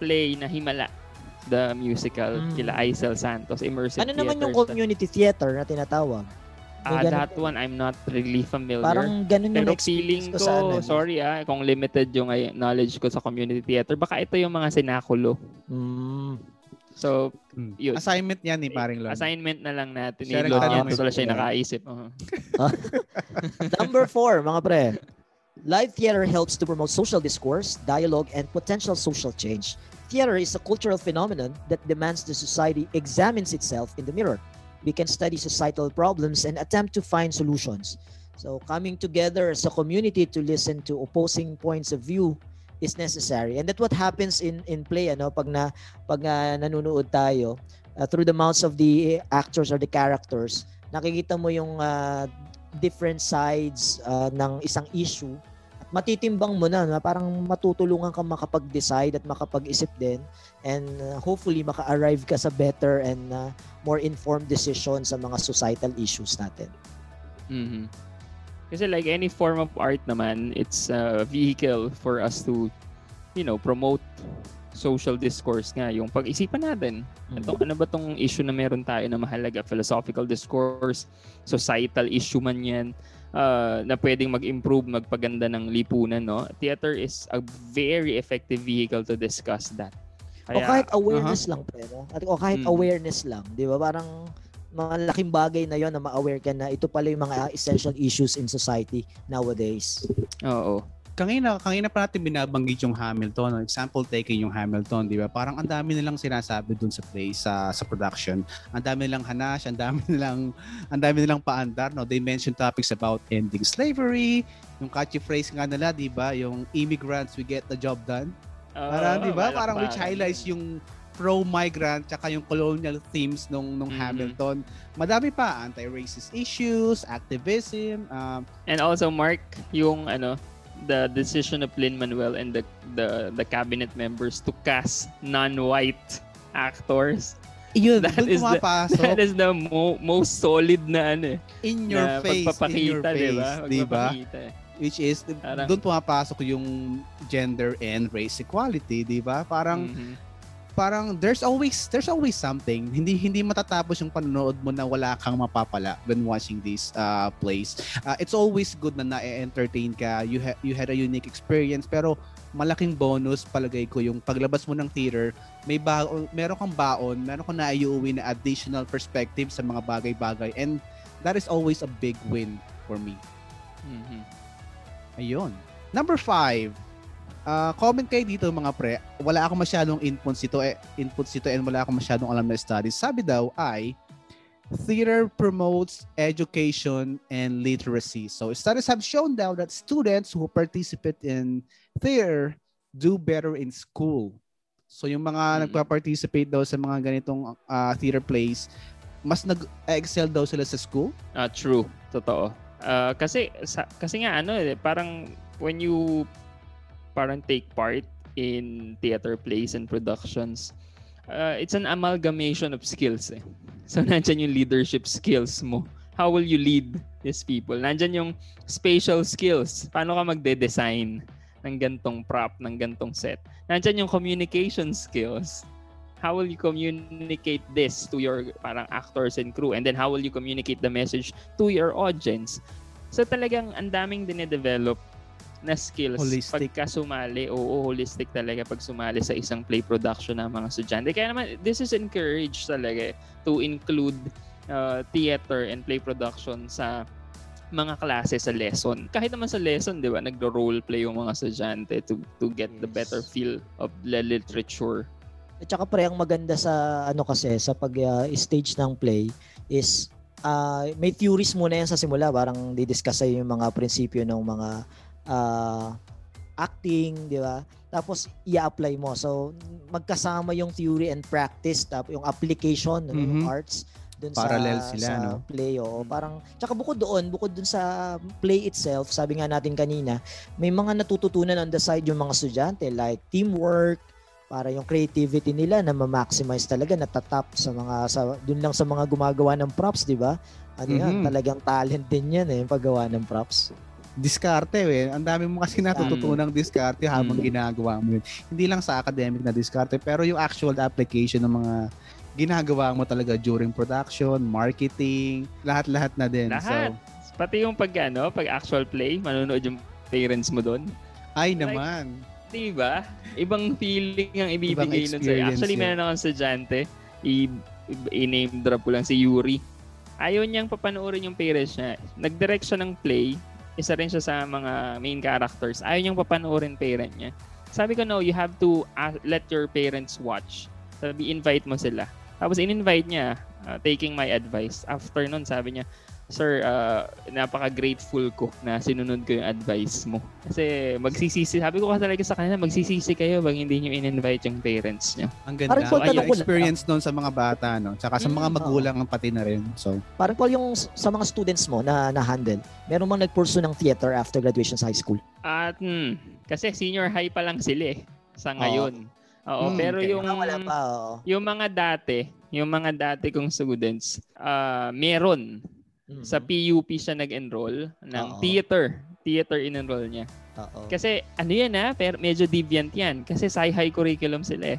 play na Himala the musical mm. kila Aisel Santos immersive Ano naman yung community theater na tinatawag? Uh, that one, I'm not really familiar. Parang ganun yung Pero feeling ko, ko ano, sorry ah, kung limited yung knowledge ko sa community theater, baka ito yung mga sinakulo. Mm. So, Hmm. Yun. Assignment yan ni paring Lon. assignment na lang natin. Siya Ni Lon yan. eh. Total siya yung nakaisip. Uh-huh. *laughs* Number four, mga pre. Live theater helps to promote social discourse, dialogue, and potential social change. Theater is a cultural phenomenon that demands the society examines itself in the mirror. We can study societal problems and attempt to find solutions. So coming together as a community to listen to opposing points of view is necessary. And that's what happens in in play ano pag na pag uh, nanonood tayo uh, through the mouths of the actors or the characters, nakikita mo yung uh, different sides uh, ng isang issue matitimbang mo na, na parang matutulungan ka makapag-decide at makapag-isip din and uh, hopefully maka-arrive ka sa better and uh, more informed decision sa mga societal issues natin. Mhm. Kasi like any form of art naman, it's a vehicle for us to, you know, promote social discourse nga. Yung pag-isipan natin. Ito, ano ba tong issue na meron tayo na mahalaga? Philosophical discourse, societal issue man yan, uh, na pwedeng mag-improve, magpaganda ng lipunan, no? Theater is a very effective vehicle to discuss that. o kahit awareness lang pre, no? At o kahit Mm. awareness lang, 'di ba? Parang malaking bagay na 'yon na ma-aware ka na ito pala yung mga essential issues in society nowadays. Oo. Kanina, kanina pa natin binabanggit yung Hamilton. Example taking yung Hamilton, di ba? Parang ang dami nilang sinasabi dun sa play, sa, sa production. Ang dami nilang hanash, ang dami *laughs* nilang, ang dami nilang paandar. No? They mention topics about ending slavery, yung catchy phrase nga nila, di ba? Yung immigrants, we get the job done. Parang, Oo, di ba? Parang which highlights yung pro-migrant tsaka yung colonial themes nung nung Mhm. Hamilton. Madami pa anti-racist issues, activism, um, And also Mark, yung ano, the decision of Lin Manuel and the the the cabinet members to cast non-white actors. yun, That is the- That is the mo- most solid na ano, eh, in your na face, in your face, ba? di ba? Pagpapakita, eh. Which is, Parang- doon pumapasok yung gender and race equality, di ba? Parang, Mhm. Parang there's always, there's always something. Hindi, hindi matatapos yung panonood mo na wala kang mapapala when watching these uh, plays. Uh, it's always good na na-entertain ka. You, ha- you had a unique experience, pero malaking bonus palagay ko yung paglabas mo ng theater, may baon, meron kang baon, meron kang naiuwi na additional perspective sa mga bagay-bagay and that is always a big win for me. Mhm. Ayun. Number five. Uh, comment kayo dito mga pre. Wala ako masyadong inputs dito, eh, inputs dito and wala ako masyadong alam na studies. Sabi daw ay theater promotes education and literacy. So studies have shown now that students who participate in theater do better in school. So yung mga Mm. nagpa-participate daw sa mga ganitong uh, theater plays, mas nag-excel daw sila sa school. Ah, true. Totoo. Ah, kasi sa, kasi nga ano eh, parang when you parang take part in theater plays and productions, uh, it's an amalgamation of skills eh. So *laughs* nandyan yung leadership skills mo. How will you lead these people? Nandyan yung spatial skills. Paano ka magde-design ng gantong prop, ng gantong set? Nandyan yung communication skills. How will you communicate this to your parang actors and crew? And then how will you communicate the message to your audience? So talagang ang daming dinedevelop na skills Holistic. pagka sumali. Oo, holistic talaga pag sumali sa isang play production ng mga estudyante. Kaya naman, this is encouraged talaga eh, to include uh, theater and play production sa mga klase sa lesson. Kahit naman sa lesson, di ba, nagro-role play yung mga estudyante to, to get the Yes. better feel of the literature. At saka pre, ang maganda sa ano kasi sa pag-stage ng play is ah, may theories muna yan sa simula. Parang didiscuss sa'yo yung mga prinsipyo ng mga ah, acting, di ba? Tapos i-apply mo. So magkasama yung theory and practice tapos yung application yung Mhm. arts dun Parallel sa, sila, sa no? play. Oo. Parang, tsaka bukod doon, bukod dun sa play itself, sabi nga natin kanina, may mga natututunan on the side yung mga estudyante like teamwork, para yung creativity nila na ma-maximize talaga natatap sa mga sa dun lang sa mga gumagawa ng props, 'di ba? Ano yan, Mhm. talagang talent din yan eh, yung paggawa ng props. Diskarte eh. Ang dami mo kasi natututunang diskarte habang Mm. ginagawa mo yun. Hindi lang sa academic na diskarte, pero yung actual application ng mga ginagawa mo talaga during production, marketing, lahat-lahat na din. Lahat. Pati yung pag, ano, pag actual play, manonood yung parents mo doon. So, ay Like, naman. Di ba? Ibang feeling ang ibibigay nun sa'yo. Actually, yun. meron akong estudyante, i- i- i-name drop ko lang si Yuri. Ayaw niyang papanoorin yung parents niya. Nag-direct siya ng play. Isa rin siya sa mga main characters. Ayaw niyang papanoorin parent niya. Sabi ko, no, you have to uh, let your parents watch. Sabi, invite mo sila. Tapos in-invite niya, uh, taking my advice. After nun, sabi niya, Sir, uh, napaka-grateful ko na sinunod ko yung advice mo. Kasi magsisisi, sabi ko ka talaga sa kanila, magsisisi kayo pag hindi nyo in-invite yung parents nyo. Ang ganda. Parang Paul, yung experience noon sa mga bata, no? Tsaka sa mga Mm, magulang ang pati na rin. So, Parang Paul, yung sa mga students mo na na-handle, meron mang nag-pursue ng theater after graduation sa high school? At, hmm, kasi senior high pa lang sila eh, sa ngayon. Oo, Mm, pero okay. yung... Ah, wala pa, oo. Yung mga dati, yung mga dati kong students, ah meron. Mhm. Sa PUP siya nag-enroll ng Oo. theater. Theater in-enroll niya. Oo. Kasi ano yan ha, pero medyo deviant yan. Kasi sci-high curriculum sila eh.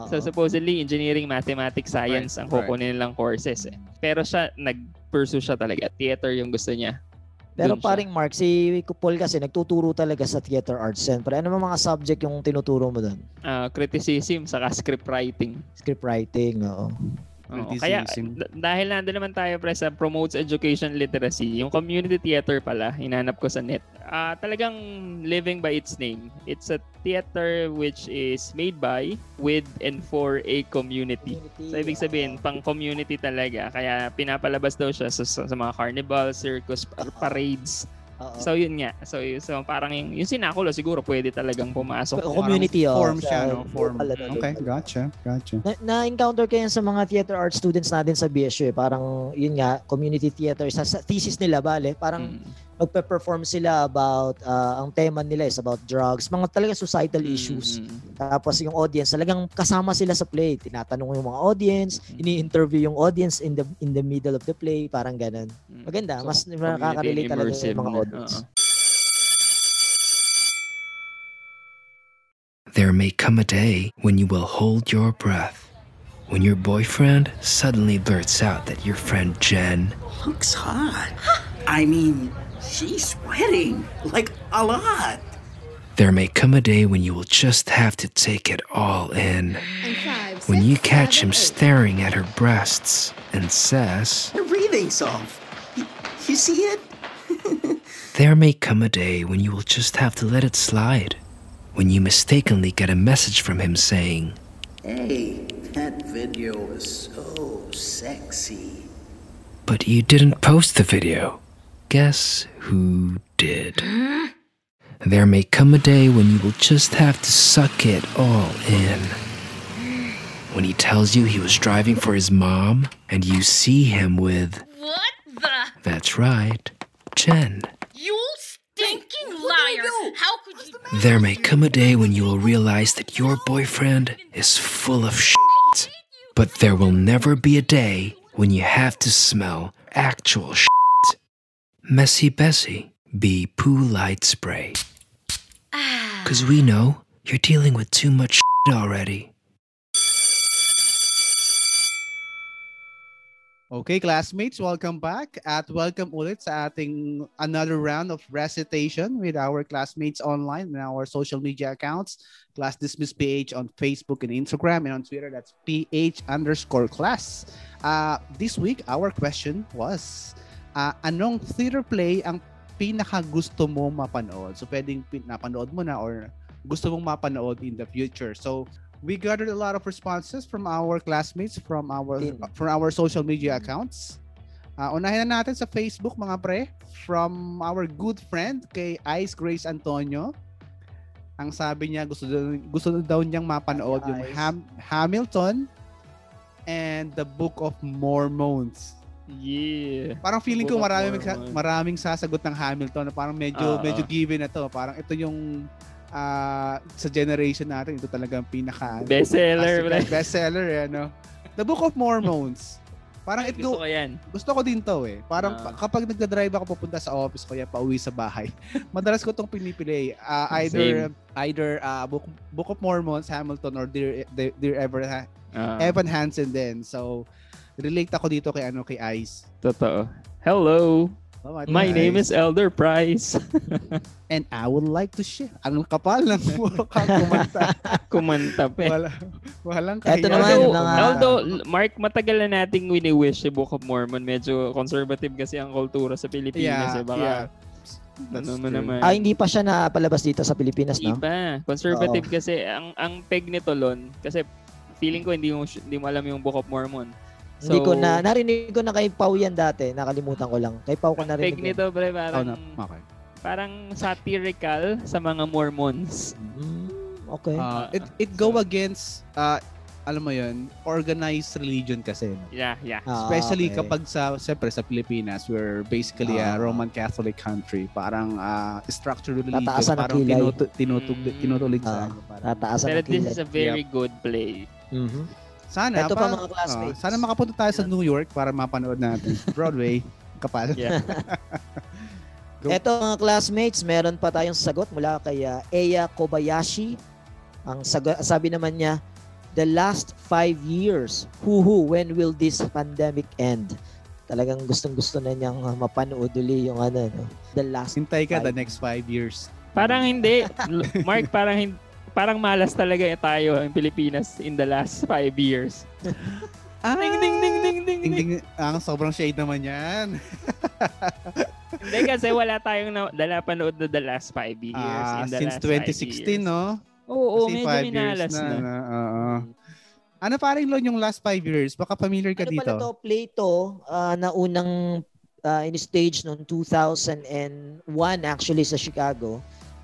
Oo. So supposedly engineering, mathematics, science ang right. kukunin nilang courses eh. Pero siya nag-pursue siya talaga. Theater yung gusto niya. Pero Dun siya. paring Mark, si Paul kasi nagtuturo talaga sa theater arts center. Ano mga subject yung tinuturo mo doon? Ah, criticism saka script writing. Script writing, oo. Oo, kaya dahil nandun naman tayo pre sa promotes education literacy, yung community theater pala, hinanap ko sa net. Ah, talagang living by its name. It's a theater which is made by, with, and for a community. So, ibig sabihin, pang community talaga. Kaya pinapalabas daw siya sa, sa, sa mga carnival, circus, par- parades. So, yun nga. So, y- so parang yung, yung sinakulo siguro pwede talagang pumasok. Co- community, oh. form siya, no? Form. Okay, gotcha. Gotcha. Na, na-encounter ko yan sa mga theater art students natin sa BSU eh. Parang, yun nga, community theater. Sa, sa thesis nila, bale, parang Mm. Magpe-perform sila about, ah, ang tema nila is about drugs, mga talaga societal Mm, issues. mm. Tapos yung audience, talagang kasama sila sa play. Tinatanong yung mga audience, Mm. ini-interview yung audience in the in the middle of the play, parang ganun. Mm. Maganda, So, mas nakaka-relate talaga yung mga audience. oo. There may come a day when you will hold your breath. When your boyfriend suddenly blurts out that your friend Jen Looks hot. *gasps* I mean, she's sweating like a lot. There may come a day when you will just have to take it all in. When you catch him staring at her breasts and says, Her breathing's off. Y- you see it? *laughs* There may come a day when you will just have to let it slide. When you mistakenly get a message from him saying, Hey, that video was so sexy. But you didn't post the video. Guess who did? There may come a day when you will just have to suck it all in. When he tells you he was driving for his mom and you see him with. What the? That's right, Jen. You stinking liar! How could you? There may come a day when you will realize that your boyfriend is full of shit. But there will never be a day when you have to smell actual shit. Messy Bessie, be poo light spray. Cause we know you're dealing with too much shit already. Okay, classmates, welcome back at welcome ulit sa ating another round of recitation with our classmates online and our social media accounts. Class Dismiss PH on Facebook and Instagram and on Twitter, that's PH underscore class. Uh, this week, our question was, uh, anong theater play ang pinaka gusto mo mapanood? So, pwedeng napanood mo na or gusto mong mapanood in the future. So, we gathered a lot of responses from our classmates from our Tin. from our social media accounts. Uh, unahin na natin sa Facebook mga pre from our good friend kay Ice Grace Antonio. Ang sabi niya gusto daw, gusto daw niyang mapanood yung. Ham- Hamilton and the Book of Mormons. Yeah. Parang feeling ko maraming Mormon. maraming sasagot ng Hamilton. Parang medyo Oo. medyo given na to. Parang ito yung ah, sa generation natin ito talagang pinaka Bestseller, classic- bestseller eh, ano. The Book of Mormons. Parang it Gusto go, ko yan. gusto ko din to eh. Parang pa- kapag nagda-drive ako papunta sa office ko, ya pauwi sa bahay. *laughs* Madalas ko tong pinipili. Ah, either either ah, Book, Book of Mormons, Hamilton or Dear Dear, Dear Ever Ah, Evan Hansen din. So relate ako dito kay ano kay Ice. Totoo. Hello. Oh, My nice. name is Elder Price. *laughs* And I would like to share. Ang kapal ng mukha kumanta. *laughs* Kumanta pa. Wala, walang Eto kahiya. naman, Although, mga- although, Mark, matagal na nating wini-wish si Book of Mormon. Medyo conservative kasi ang kultura sa Pilipinas. Yeah, eh. Baka, yeah. That's ano mo true. naman. Ah, hindi pa siya napalabas dito sa Pilipinas, no? Iba. Conservative kasi ang ang peg nito lon kasi feeling ko hindi mo hindi mo alam yung Book of Mormon. Hindi ko So, na, narinig ko na kay Pau yan dati. Nakalimutan ko lang. Kay Pau ko narinig yan. nito pre Oh, parang na, okay. parang satirical sa mga Mormons. Mm, okay. Uh, it it go against uh, alam mo yun, organized religion kasi. no? Yeah, yeah. Ah, Especially okay. kapag sa, siyempre sa Pilipinas, we're basically a Ah. Roman Catholic country. Parang uh, structured religion. Tataasan ng Parang kilay. tinutu, tinutug, Mm. tinutulig Ah. sa ano. Parang, Tataasan Pero this kilay. is a very good play. Mhm. Sana, Ito pa pa- mga classmates. oh, sana makapunta tayo sa New York para mapanood natin. *laughs* Broadway, kapal. Yeah. *laughs* Eto mga classmates, meron pa tayong sagot mula kay uh, Eya Kobayashi. Ang sagot, sabi naman niya, the last five years, who who, when will this pandemic end? Talagang gustong gusto na niyang uh, mapanood uli yung ano, no? the last Hintay ka the Five. next five years. Parang hindi. Mark, parang hin- parang malas talaga tayo in Pilipinas in the last five years. *laughs* Ah, Ding, ding, ding, ding, ding, Ding, ding. Ang sobrang shade naman yan. *laughs* Hindi kasi wala tayong na, dala panood na the last five years. Ah, in the since last five 2016, years. no? Oo, Kasi medyo minalas na. na. na, oo. Ano parang Lon yung last five years? Baka familiar ka Ano dito. pala to? Play to ah, na unang ah, in-stage noong 2001 actually sa Chicago.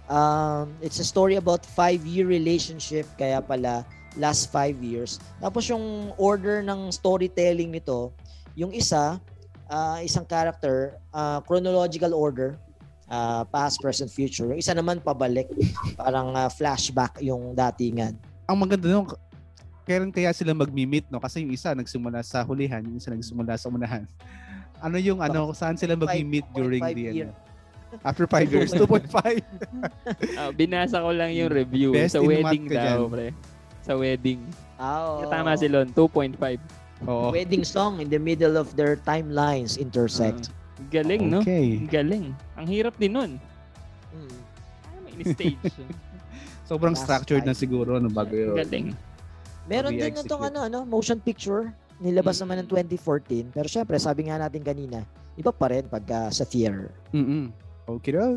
Um, it's a story about five-year relationship kaya pala last five years. Tapos yung order ng storytelling nito, yung isa, ah, isang character, ah, chronological order, ah, past, present, future. Yung isa naman pabalik, parang ah, flashback yung datingan. Ang maganda nung kailan kaya sila magmi-meet, no? Kasi yung isa nagsimula sa hulihan, yung isa nagsimula sa unahan. Ano yung ano, saan sila magmi-meet during 2.5 the year. ano? After five *laughs* years, 2.5. Ah, *laughs* binasa ko lang yung review. Best sa in wedding daw, pre. Sa wedding. Ah, oo. Tama si Lon, 2.5. Oo. wedding song in the middle of their timelines intersect. Galing, no? Okay. Galing. Ang hirap din nun. Mm. Ano may in-stage? *laughs* Sobrang Last structured na five. siguro no bago yun. Galing. Meron din i-execute. itong ano, ano, motion picture. Nilabas Mm. naman ng 2014. Pero syempre, sabi nga natin kanina, iba pa rin pagka sa theater. Mm-mm. Okay daw.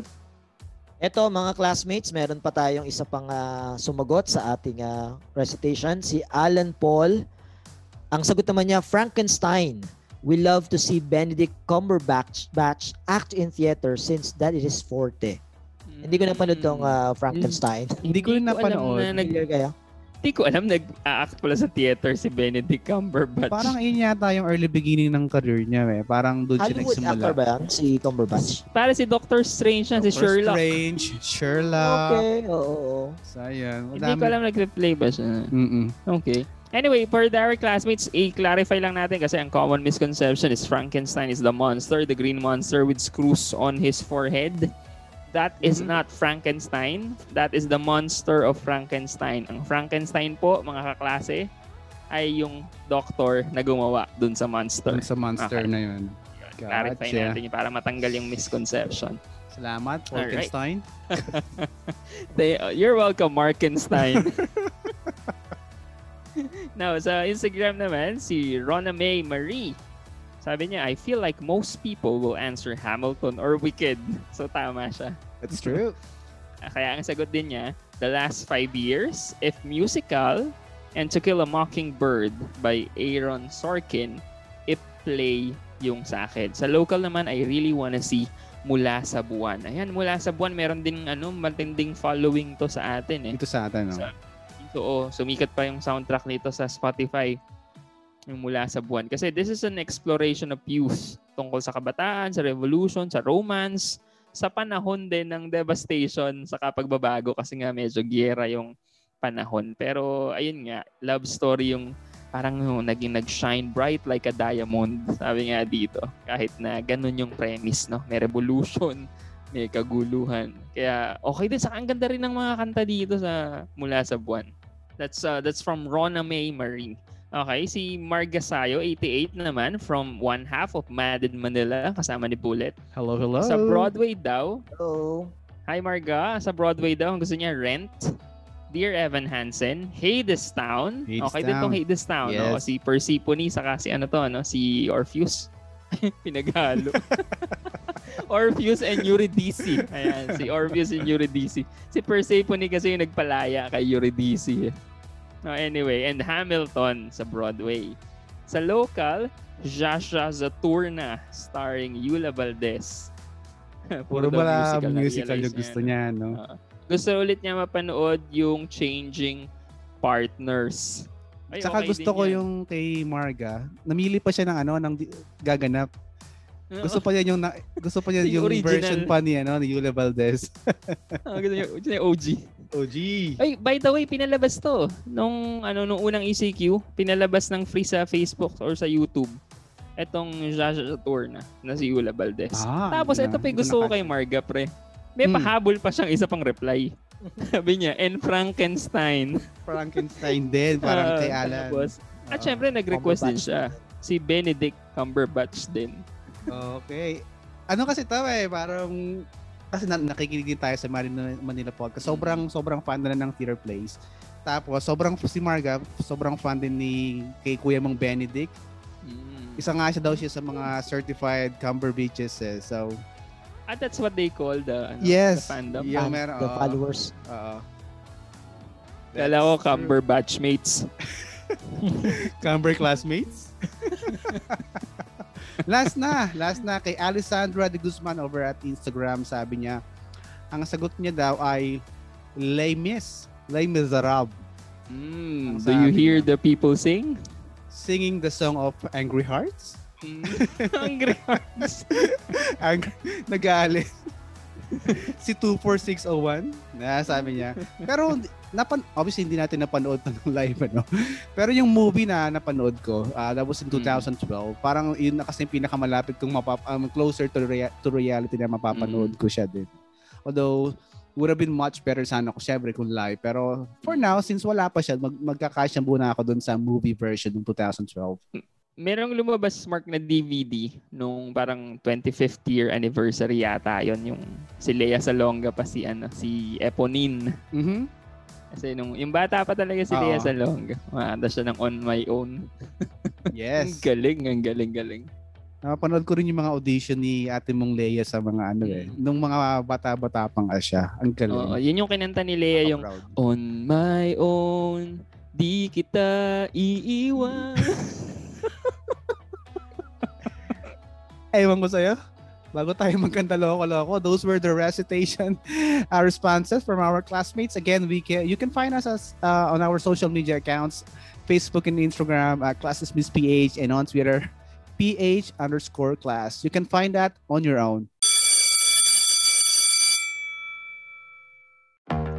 Eto mga classmates, meron pa tayong isa pang ah, sumagot sa ating ah, recitation, si Alan Paul. Ang sagot naman niya, Frankenstein. We love to see Benedict Cumberbatch batch act in theater since that is his forte. Hindi ko napanood tong ah, Frankenstein. *laughs* Hindi ko rin alam napanood. na nag, hindi ko alam nag-act pala sa theater si Benedict Cumberbatch. Parang yun yata yung early beginning ng career niya. Eh. Parang doon siya Hollywood nagsimula. actor ba yan? Si Cumberbatch? Para si Doctor Strange yan, si Doctor Sherlock. Strange, Sherlock. Okay, oo. oo. Sayang. Hindi ko alam nag-replay ba siya. Mm-mm. Okay. Anyway, for the our classmates, i-clarify lang natin kasi ang common misconception is Frankenstein is the monster, the green monster with screws on his forehead. That is Mhm. not Frankenstein. That is the monster of Frankenstein. Ang Frankenstein po, mga kaklase, ay yung doctor na gumawa dun sa monster. Doon sa monster Okay. na yun. Clarify Gotcha. natin yun para matanggal yung misconception. Salamat. Wolkenstein. *laughs* They, uh, you're welcome, Markenstein. *laughs* Now, sa Instagram naman, si Rona May Marie. Sabi niya, I feel like most people will answer Hamilton or Wicked. *laughs* So, tama siya. That's true. *laughs* Kaya ang sagot din niya, the last five years, if musical, and To Kill a Mockingbird by Aaron Sorkin, if play yung sa akin. Sa local naman, I really wanna see Mula sa Buwan. Ayan, Mula sa Buwan, meron din ano, matinding following to sa atin eh. Ito sa atin. No? Sa- So, oh, sumikat pa yung soundtrack nito sa Spotify yung mula sa buwan. Kasi this is an exploration of youth tungkol sa kabataan, sa revolution, sa romance, sa panahon din ng devastation sa kapagbabago kasi nga medyo giyera yung panahon. Pero ayun nga, love story yung parang yung naging nag-shine bright like a diamond. Sabi nga dito. Kahit na ganun yung premise, no? May revolution, may kaguluhan. Kaya okay din. Saka ang ganda rin ng mga kanta dito sa mula sa buwan. That's uh, that's from Rona May Marie. Okay, si Margasayo, 88 naman, from one half of Madden Manila, kasama ni Bullet. Hello, hello. Sa Broadway daw, Hello. Hi Marga, sa Broadway daw, ang gusto niya Rent, Dear Evan Hansen, Hadestown. Hadestown. Okay din tong Hadestown. No? Yes. Si Persephone, saka si ano to, no? si Orpheus. *laughs* Pinaghalo. *laughs* Orpheus and Eurydice. Ayan, si Orpheus and Eurydice. Si Persephone kasi yung nagpalaya kay Eurydice. No, anyway, and Hamilton sa Broadway. Sa local, Jasha Zaturna starring Yula Valdez. *laughs* Puro daw ba musical realize yung gusto niya, niya, no? no? Ah. gusto ulit niya mapanood yung Changing Partners. Ay, Tsaka okay gusto ko yan. yung kay Marga. Namili pa siya ng ano, ng gaganap. Gusto pa niya yung na, gusto pa niya *laughs* Yung original. version pa ni ano ni Yula Valdez. *laughs* Ah, gusto niya, gusto niya OG. OG. Ay, by the way, pinalabas to. Nung, ano, nung unang ECQ, pinalabas ng free sa Facebook or sa YouTube. Etong Jaja Tour na, na si Yula Valdez. Ah, Tapos ito pa gusto ko kay Marga, pre. May Hmm. pahabol pa siyang isa pang reply. *laughs* Sabi niya, and Frankenstein. Frankenstein din, parang kay Alan. Tapos, at Oo. syempre, nag-request din siya. Si Benedict Cumberbatch din. Okay. Ano kasi to eh, parang kasi na, nakikinig din tayo sa Manila, Manila podcast. Sobrang sobrang fan na ng theater plays. Tapos sobrang si Marga, sobrang fan din ni kay Kuya mong Benedict. Mm. Isa nga siya daw siya sa mga certified Cumberbitches eh. So, At that's what they call the, ano, yes. the fandom. Yung Fan- meron, the oo. followers. Oo. Kala ko. Cumberbatch mates. *laughs* Cumber classmates. *laughs* last na, last na kay Alessandra de Guzman over at Instagram sabi niya, ang sagot niya daw ay Les Mis, Les Miserables, Mm, do you hear niya. the people sing? singing the song of Angry Hearts. *laughs* Hungry Hearts. *laughs* Ang nagalit. *laughs* si 24601, na sabi niya. Pero napan obviously hindi natin napanood pa ng live ano. Pero yung movie na napanood ko, uh, that was in 2012. Parang yun na kasi pinakamalapit kong mapap um, closer to rea- to reality na mapapanood ko siya din. Although would have been much better sana ko syempre kung live. Pero for now, since wala pa siya, mag magkakasya muna ako dun sa movie version ng 2012. Merong lumabas Mark na DVD nung parang 25th year anniversary yata yon yung si Lea Salonga pa si ano si Eponine. Mhm. Kasi nung yung bata pa talaga si Lea Oo. Salonga. Makanta siya ng On My Own. *laughs* Ang Yes. galing, ang galing, galing. Napanood ko rin yung mga audition ni Ate Mong Leia sa mga ano eh. Nung mga bata-bata pang siya. Ang galing. Oo, yun yung kinanta ni Lea yung Proud. On My Own, di kita *laughs* iiwan. Ewan ko sa'yo. Bago tayo magkanta loko-loko, those were the recitation uh, responses from our classmates. Again, we can you can find us as, uh, on our social media accounts, Facebook and Instagram, uh, Classes Miss PH, and on Twitter, PH underscore class. You can find that on your own.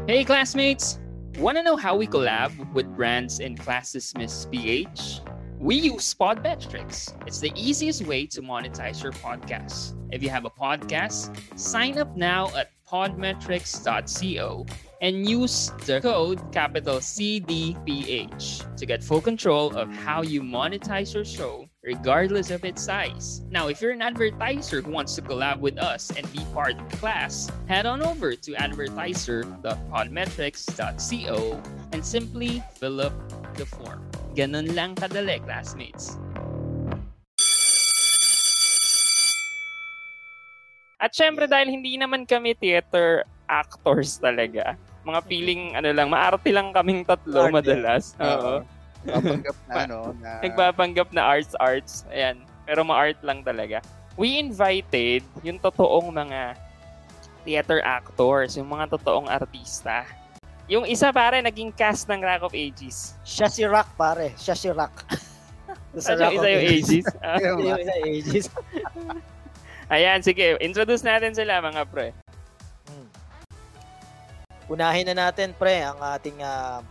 Hey classmates! Wanna know how we collab with brands in Classes Miss PH? We use Podmetrics. It's the easiest way to monetize your podcast. If you have a podcast, sign up now at podmetrics.co and use the code capital CDPH to get full control of how you monetize your show regardless of its size. Now, if you're an advertiser who wants to collab with us and be part of the class, head on over to advertiser.podmetrics.co and simply fill up the form. Ganun lang kadali, classmates. At syempre dahil hindi naman kami theater actors talaga, mga feeling ano lang, maarte lang kaming tatlo Arte. madalas. Oo. Papanggap na ano, na Nagpapanggap na arts arts. Ayan. Pero ma-art lang talaga. We invited yung totoong mga theater actors, yung mga totoong artista. Yung isa pare, naging cast ng Rock of Ages. Siya si Rock, pare. Siya si Rock. *laughs* Sa yung isa yung Ages? Ah. Yung isa Ages. *laughs* Ayan, sige. Introduce natin sila mga pre. Hmm. Unahin na natin, pre, ang ating ah,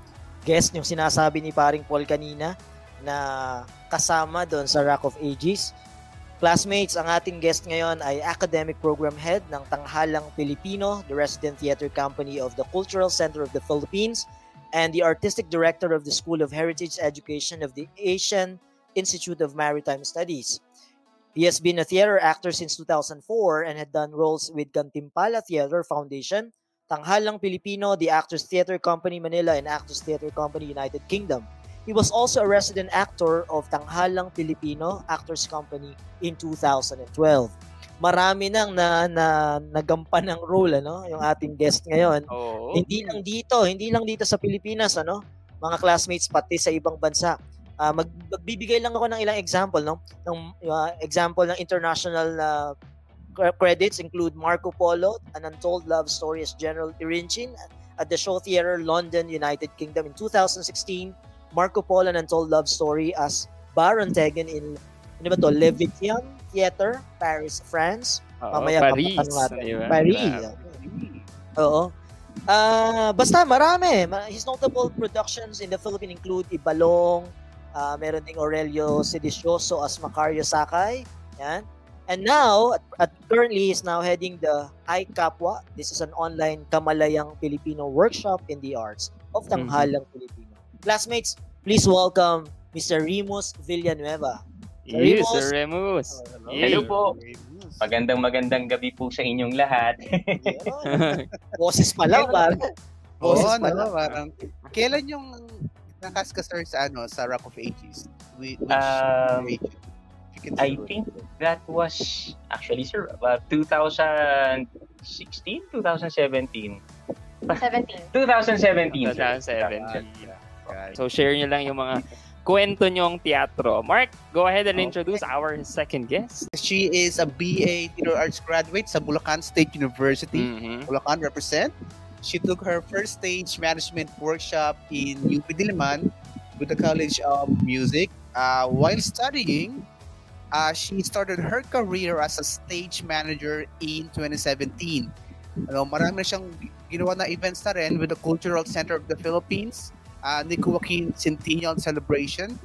guest, yung sinasabi ni paring Paul kanina, na kasama doon sa Rock of Ages. Classmates, ang ating guest ngayon ay Academic Program Head ng Tanghalang Pilipino, the Resident Theater Company of the Cultural Center of the Philippines, and the artistic director of the School of Heritage Education of the Asian Institute of Maritime Studies. He has been a theater actor since 2004 and had done roles with Gantimpala Theater Foundation, Tanghalang Filipino, the Actors Theater Company Manila, and Actors Theater Company United Kingdom. He was also a resident actor of Tanghalang Filipino Actors Company in 2012. Marami nang na, na nagampan ng role ano, yung ating guest ngayon. Oo. Hindi lang dito, hindi lang dito sa Pilipinas ano, mga classmates pati sa ibang bansa. Ah, mag, magbibigay lang ako ng ilang example no. Ng uh, example ng international na cre- credits include Marco Polo, An Untold Love Story as General Irinchin at the Show Theatre London, United Kingdom in 2016. Marco Polo, An Untold Love Story as Baron Tegan in ano ba to? Leviathan Theater, Paris, France. Oo, Mamaya Paris. papatanong natin. di ba? Paris. Grabe. Oo. Ah, basta marami. Ma- His notable productions in the Philippines include Ibalong, ah meron ding Aurelio Sedicioso as Macario Sakay. Yan. And now, at, at currently, he's now heading the I Kapwa. This is an online Kamalayang Filipino workshop in the arts of Tanghalang Filipino. Classmates, please welcome Mr. Remus Villanueva. Yes, Remus. Sir Remus. Hello po. Magandang magandang gabi po sa inyong lahat. Boses pa lang, parang. Boses ano, pa lang. parang, kailan yung nakas ka sir sa ano sa Rock of Ages? Whi- Which Um, I think that was actually sir about 2016, 2017. 17. 2017. sir. 2017. So share nyo lang yung mga kwento nyong teatro. Mark, go ahead and introduce our second guest. She is a BA Theater Arts graduate sa Bulacan State University. Mhm. Bulacan represent. She took her first stage management workshop in UP Diliman with the College of Music. Uh, while studying, uh, she started her career as a stage manager in 2017. Ano, marami na siyang ginawa na events na rin with the Cultural Center of the Philippines, uh, Nico Joaquin Centennial Celebration,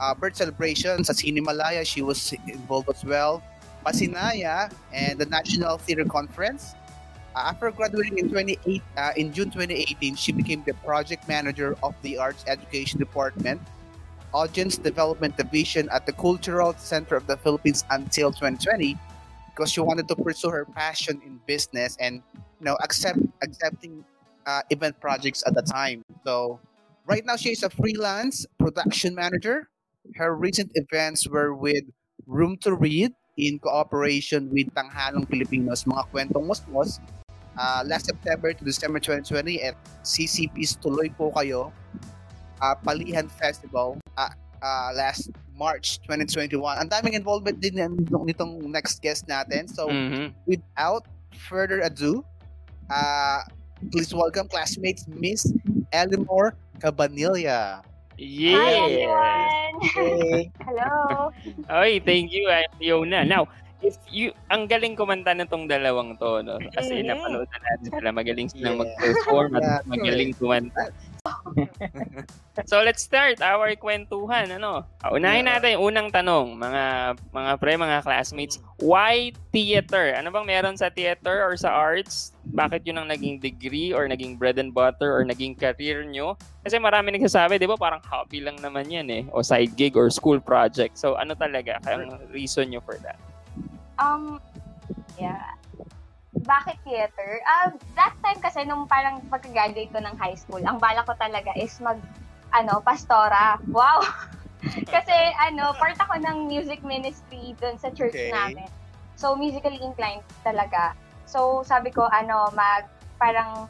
uh, birth celebration sa Sinimalaya, she was involved as well. Pasinaya and the National Theater Conference. Uh, after graduating in 28 uh, in June 2018, she became the project manager of the Arts Education Department, Audience Development Division at the Cultural Center of the Philippines until 2020, because she wanted to pursue her passion in business and you know accept accepting uh, event projects at the time. So right now she is a freelance production manager. Her recent events were with Room to Read in cooperation with Tanghalang Filipinos, mga kwentong mosmos. Uh, last September to December 2020 at CCP's Tuloy Po Kayo, uh, Palihan Festival uh, uh, last March 2021. Ang daming involvement din nitong, next guest natin. So Mhm. without further ado, uh, please welcome classmates Miss Elinor Cabanilla. Hi, Yeah. everyone! Okay. Hello! Oy, thank you, uh, Yona. Now, if you, ang galing kumanta nitong dalawang to, no? Kasi Mhm. napanood na natin sila. Magaling silang Yeah. mag-perform at Yeah, magaling kumanta. *laughs* so, let's start our kwentuhan, ano? Ah, Unahin Yeah. natin yung unang tanong, mga mga pre, mga classmates. Why theater? Ano bang meron sa theater or sa arts? Bakit yun ang naging degree or naging bread and butter or naging career nyo? Kasi marami nagsasabi, di ba, parang hobby lang naman yan eh. O side gig or school project. So, ano talaga? Ang reason nyo for that? Um, yeah. Bakit theater? Um, that time kasi nung parang pagka-graduate ko ng high school, ang bala ko talaga is mag, ano, pastora. Wow! *laughs* kasi, ano, part ako ng music ministry dun sa church Okay. namin. So, musically inclined talaga. So, sabi ko, ano, mag, parang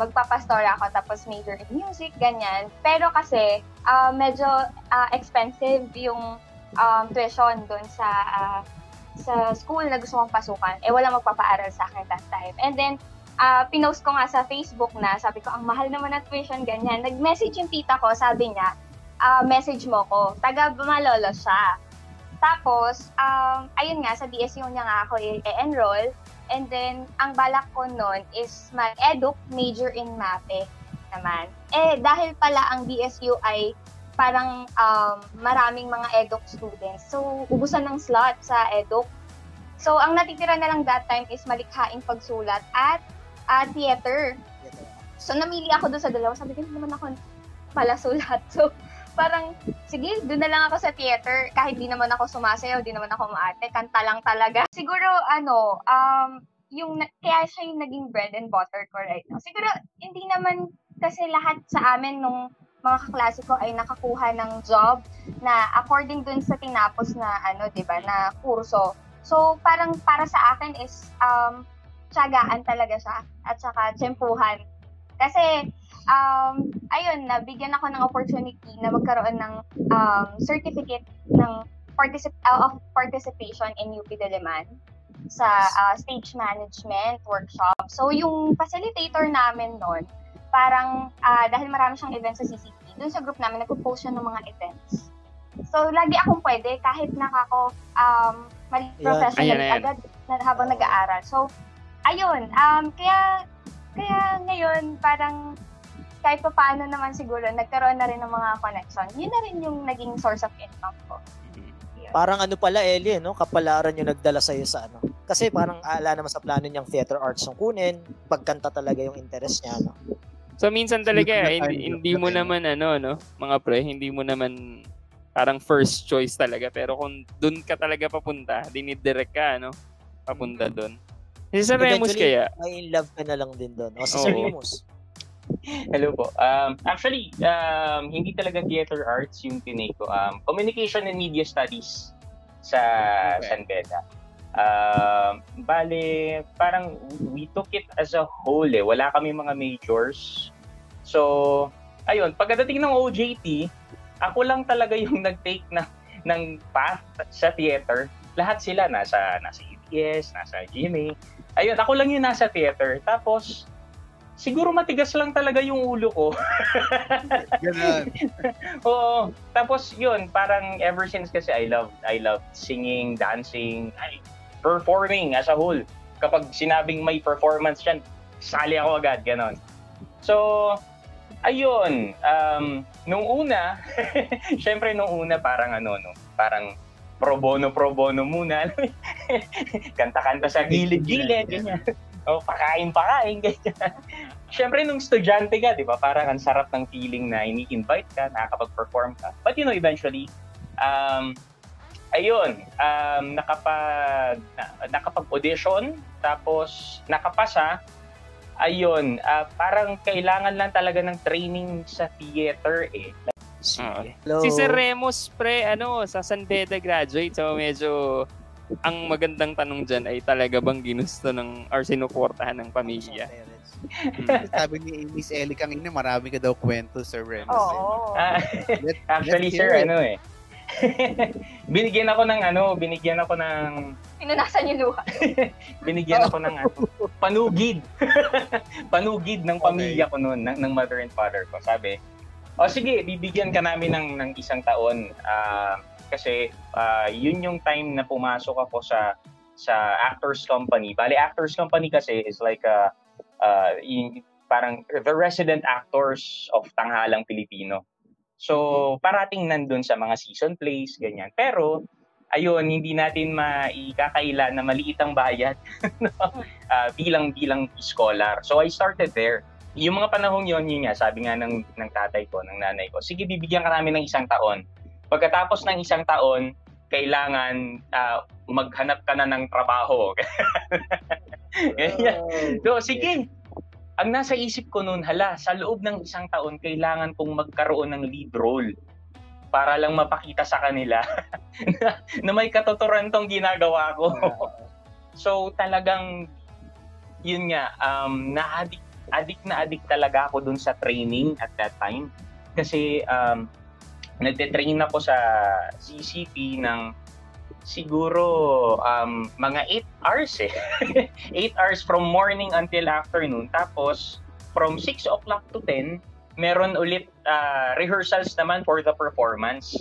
magpapastora ako tapos major in music, ganyan. Pero kasi, ah, medyo ah, expensive yung um, tuition dun sa ah, sa school na gusto kong pasukan, eh wala magpapaaral sa akin that time. And then, ah, pinost ko nga sa Facebook na, sabi ko, ang mahal naman ng tuition, ganyan. Nag-message yung tita ko, sabi niya, ah, message mo ko. Taga Malolo siya. Tapos, um, ayun nga, sa DSU niya nga ako i-enroll. And then, ang balak ko nun is mag-educ major in MAPE naman. Eh, dahil pala ang DSU ay parang um, maraming mga educ students. So, ubusan ng slot sa educ. So, ang natitira na lang that time is malikhaing pagsulat at uh, theater. So, namili ako doon sa dalawa. Sabi ko, naman ako malasulat. *laughs* So, parang, sige, doon na lang ako sa theater. Kahit di naman ako sumasayaw, di naman ako maate. Kanta lang talaga. *laughs* Siguro, ano, um, yung, kaya siya yung naging bread and butter ko right now. Siguro, hindi naman kasi lahat sa amin nung mga kaklase ko ay nakakuha ng job na according dun sa tinapos na ano, 'di ba, na kurso. So, parang para sa akin is um tiyagaan talaga siya at saka tsempuhan. Kasi um ayun, nabigyan ako ng opportunity na magkaroon ng um certificate ng particip- uh, of participation in UP Diliman sa uh, stage management workshop. So, yung facilitator namin noon, parang ah, dahil marami siyang events sa CCT, dun sa group namin, nagpo-post siya ng mga events. So, lagi akong pwede kahit nakako um, Ayan. professional Ayan, ayan. agad na habang nag-aaral. So, ayun, um, kaya, kaya ngayon, parang kahit pa paano naman siguro, nagkaroon na rin ng mga connection. Yun na rin yung naging source of income ko. Yun. Parang ano pala, Ellie, no? Kapalaran yung nagdala sa'yo sa ano. Kasi parang ala naman sa plano niyang theater arts yung kunin, pagkanta talaga yung interest niya, no? So minsan talaga hindi, hindi mo naman ano no, mga pre, hindi mo naman parang first choice talaga pero kung doon ka talaga papunta, dinidirect ka no, papunta doon. Kasi sa Remus kaya, May in love ka na lang din doon. O, si Sir. Remus. *laughs* Hello po. Um, actually, um, hindi talaga theater arts yung tinake ko. Um, communication and media studies sa Okay. San Beda. Um, bale, parang we took it as a whole eh. Wala kami mga majors. So, ayun, pagdating ng OJT, ako lang talaga yung *laughs* nag-take na ng path sa theater. Lahat sila nasa nasa UPS, nasa GMA. Ayun, ako lang yung nasa theater. Tapos, siguro matigas lang talaga yung ulo ko. *laughs* Ganun. Oo. Tapos yun, parang ever since kasi I love I love singing, dancing, performing as a whole. Kapag sinabing may performance yan, sali ako agad, ganon. So, ayun, um, nung una, *laughs* syempre nung una parang ano, no, parang pro bono, pro bono muna. *laughs* Kanta-kanta sa gilid-gilid, ganyan. O, pakain-pakain, ganyan. Syempre, nung estudyante ka, di ba, parang ang sarap ng feeling na ini-invite ka, nakakapag-perform ka. But you know, eventually, um, ayun, um, nakapag, na- nakapag-audition, tapos nakapasa, ayun, ah, parang kailangan lang talaga ng training sa theater eh. Sige. si Sir Remus pre ano sa San Beda graduate so medyo ang magandang tanong dyan ay talaga bang ginusto ng or sinuportahan ng pamilya? *laughs* Sabi ni Miss Ellie kanina, marami ka daw kwento, Sir Remus. Oo. Ah, Let- *laughs* actually, sir, it. ano eh. *laughs* binigyan ako ng ano, binigyan ako ng Pinunasan yung luha. *laughs* binigyan ako ng ano, panugid. *laughs* panugid ng pamilya ko noon, ng, ng mother and father ko. Sabi, o sige, bibigyan ka namin ng, ng isang taon. Ah, kasi ah, yun yung time na pumasok ako sa sa actors company. Bale, actors company kasi is like a uh, yung, parang the resident actors of Tanghalang Pilipino. So, parating nandun sa mga season plays, ganyan. Pero, ayun, hindi natin maikakaila na maliit ang bayad *laughs* no? Ah, bilang bilang scholar. So, I started there. Yung mga panahong yon yun nga, sabi nga ng, ng tatay ko, ng nanay ko, sige, bibigyan ka namin ng isang taon. Pagkatapos ng isang taon, kailangan ah, maghanap ka na ng trabaho. *laughs* Ganyan. So, sige. Ang nasa isip ko noon, hala, sa loob ng isang taon, kailangan kong magkaroon ng lead role para lang mapakita sa kanila *laughs* na, na may katuturan tong ginagawa ko. so, talagang, yun nga, um, na-addict, addict na addict talaga ako dun sa training at that time. Kasi, um, nagte-train ako sa CCP ng siguro um, mga 8 hours eh. *laughs* 8 hours from morning until afternoon. Tapos, from 6 o'clock to 10, meron ulit ah, rehearsals naman for the performance.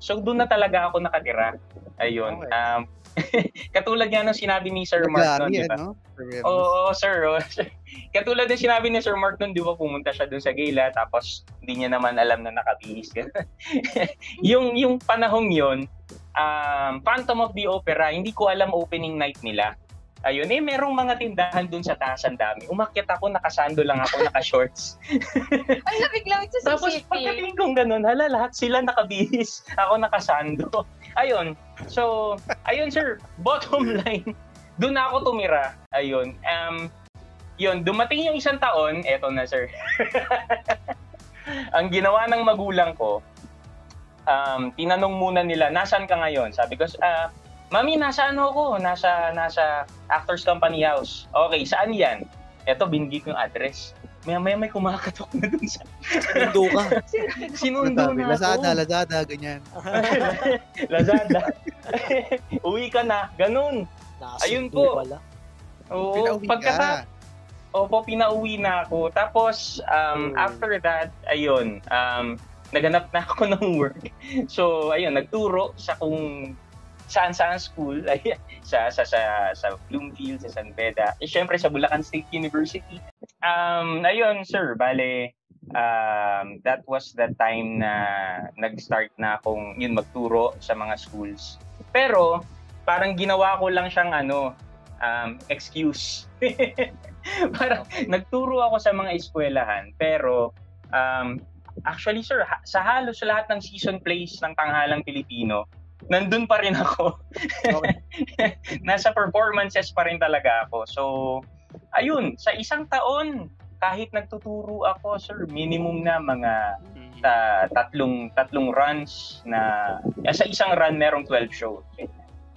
So, doon na talaga ako nakatira. Ayun. Okay. Um, *laughs* katulad nga nung sinabi ni Sir Mark noon, di ba? Sir Remus. Oo, sir. oh. *laughs* Katulad din sinabi ni Sir Mark noon, di ba pumunta siya doon sa gala tapos hindi niya naman alam na nakabihis. *laughs* yung yung panahong yon um, Phantom of the Opera, hindi ko alam opening night nila. Ayun, eh, merong mga tindahan dun sa taas ang dami. Umakyat ako, nakasando lang ako, naka-shorts. Ang lamig lang sa Tapos pagdating kong ganun, hala, lahat sila nakabihis. Ako nakasando. Ayun. So, ayun sir, bottom *laughs* line, doon ako tumira. Ayun. Um, yun, dumating yung isang taon, eto na sir. *laughs* Ang ginawa ng magulang ko, um, tinanong muna nila, nasaan ka ngayon? Sabi ko, ah, Mami, nasa ano ako? Nasa, nasa Actors Company House. Okay, saan yan? Eto, binigay ko yung address. Maya maya may kumakatok na dun sa... Sinundo ka. *laughs* Sinundo Sabi, na Lazada, ako. Lazada, ganyan. *laughs* Lazada. *laughs* Uwi ka na. Ganun. Ayun Nasundo po. pala. Oo, Pinauwi pagkata... Opo, pinauwi na ako. Tapos, um, after that, ayun, um, naganap na ako ng work. So, ayun, nagturo sa kung saan-saan school, *laughs* ay, sa, sa, sa, sa Bloomfield, sa San Beda, eh, syempre sa Bulacan State University. Um, ayun, sir, bale, um, that was the time na nag-start na akong yun magturo sa mga schools. Pero parang ginawa ko lang siyang ano, um, excuse. *laughs* parang nagturo ako sa mga eskwelahan pero um, actually sir, ha- sa halos lahat ng season plays ng Tanghalang Pilipino, nandun pa rin ako. *laughs* Nasa performances pa rin talaga ako. So, ayun, sa isang taon, kahit nagtuturo ako, sir, minimum na mga ta- tatlong tatlong runs na sa isang run merong 12 shows.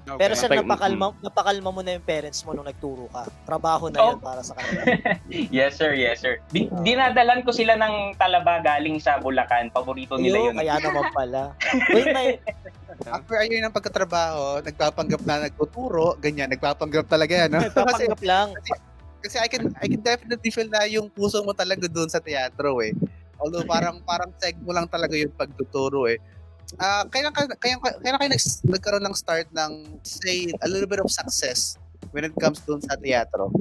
Pero sir, Pag- napakalma, napakalma mo na yung parents mo nung nagturo ka. Trabaho na yan Oh. para sa kanila. *laughs* yes sir, yes sir. Di- dinadalan ko sila ng talaba galing sa Bulacan. Paborito nila yun. kaya naman *laughs* pala. Wait, may, *laughs* After ayun ng pagkatrabaho, nagpapanggap na nagtuturo, ganyan, nagpapanggap talaga yan, no? kasi, Nagpapanggap lang. Kasi, kasi I can I can definitely feel na yung puso mo talaga doon sa teatro eh. Although parang parang seg mo lang talaga yung pagtuturo eh. Ah, kaya kaya kaya kaya kayo nags- nagkaroon ng start ng say a little bit of success when it comes doon sa teatro.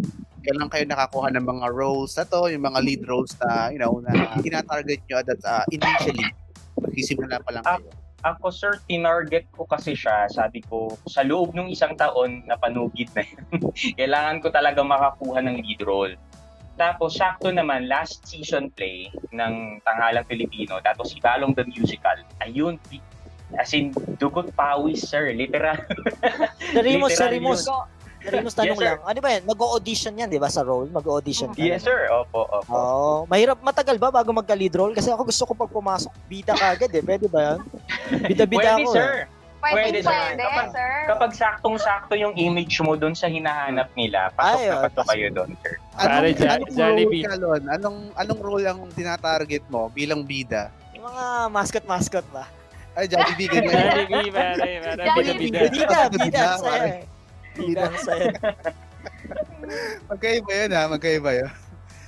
Kailan kayo nakakuha ng mga roles na to, yung mga lead roles na, you know, na tinatarget nyo at uh, initially. Magsisimula pa lang kayo. Ako sir, tinarget ko kasi siya. Sabi ko, sa loob ng isang taon na panugid na yun, *laughs* kailangan ko talaga makakuha ng lead role. Tapos, sakto naman, last season play ng Tanghalang Pilipino, tapos si Balong the Musical. Ayun, as in, dugot pawis, sir. Literal. *laughs* Yun. Sa Rimos, tanong Yes, sir. lang. Ano ba yan? Mag-audition yan, di ba, sa role? Mag-audition ka. Yes, sir. Opo, opo. Oo. mahirap, matagal ba bago magka-lead role? Kasi ako gusto ko pag pumasok, bida ka agad eh. Pwede ba yan? *laughs* Bida-bida Pwede, ako. sir. eh. Pwede, Pwede, sir. pwede, Kapag, sir. kapag saktong-sakto yung image mo doon sa hinahanap nila, pasok Ay, na oh, pasok kayo doon, sir. Anong, Pare, anong Jollibee. role ka, Lon? Anong, anong role ang tinatarget mo bilang bida? Yung mga mascot-mascot ba? Ay, Jollibee, ganyan. *laughs* Jollibee, pare, pare, Jollibee. Bida, bida. Bida, saya. Bida, saya. *laughs* Magkaiba yun ha, magkaiba yun.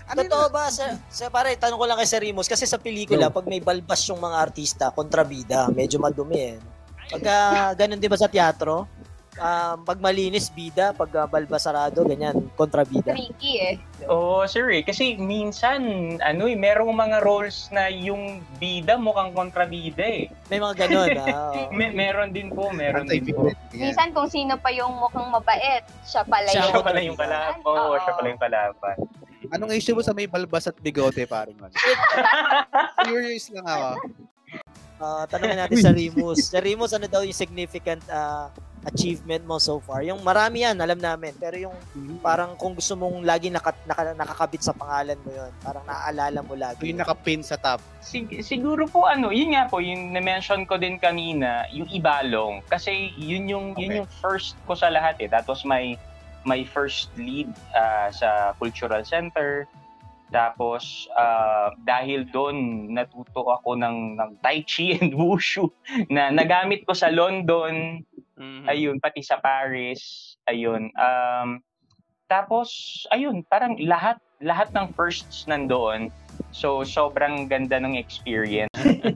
Ano Totoo ba, sir? Sir, pare, tanong ko lang kay Sir Rimos, kasi sa pelikula, pag may balbas yung mga artista, kontrabida, medyo madumi eh. Pagka ganun di ba sa teatro, ah, pag malinis, bida, pag ah, balbas sarado, ganyan, kontrabida. Tricky eh. Oo, sir eh. Kasi minsan, ano eh, merong mga roles na yung bida mukhang kontrabida eh. May mga ganun, ah. *laughs* oo. May, meron din po, meron din po. Minsan kung sino pa yung mukhang mabait, siya pala Siya yung... Siya pala yung kalaban. Oo, siya pala yung kalaban. Anong issue mo sa may balbas at bigote, parang man? *laughs* Curious lang ako. Ah, tanungin natin *laughs* sa Remus. Sa Remus, ano daw yung significant ah, achievement mo so far? Yung marami yan, alam namin. Pero yung parang kung gusto mong lagi naka, naka- nakakabit sa pangalan mo yon parang naaalala mo lagi. Yung nakapin sa top. Sig- siguro po ano, yun nga po, yung na-mention ko din kanina, yung ibalong. Kasi yun yung, yun Okay. yung first ko sa lahat eh. That was my, my first lead ah, sa Cultural Center. Tapos, ah, dahil doon, natuto ako ng, ng Tai Chi *laughs* and Wushu na nagamit ko sa London, Mhm. ayun, pati sa Paris, ayun. Um, tapos, ayun, parang lahat, lahat ng firsts nandoon. So, sobrang ganda ng experience. *laughs*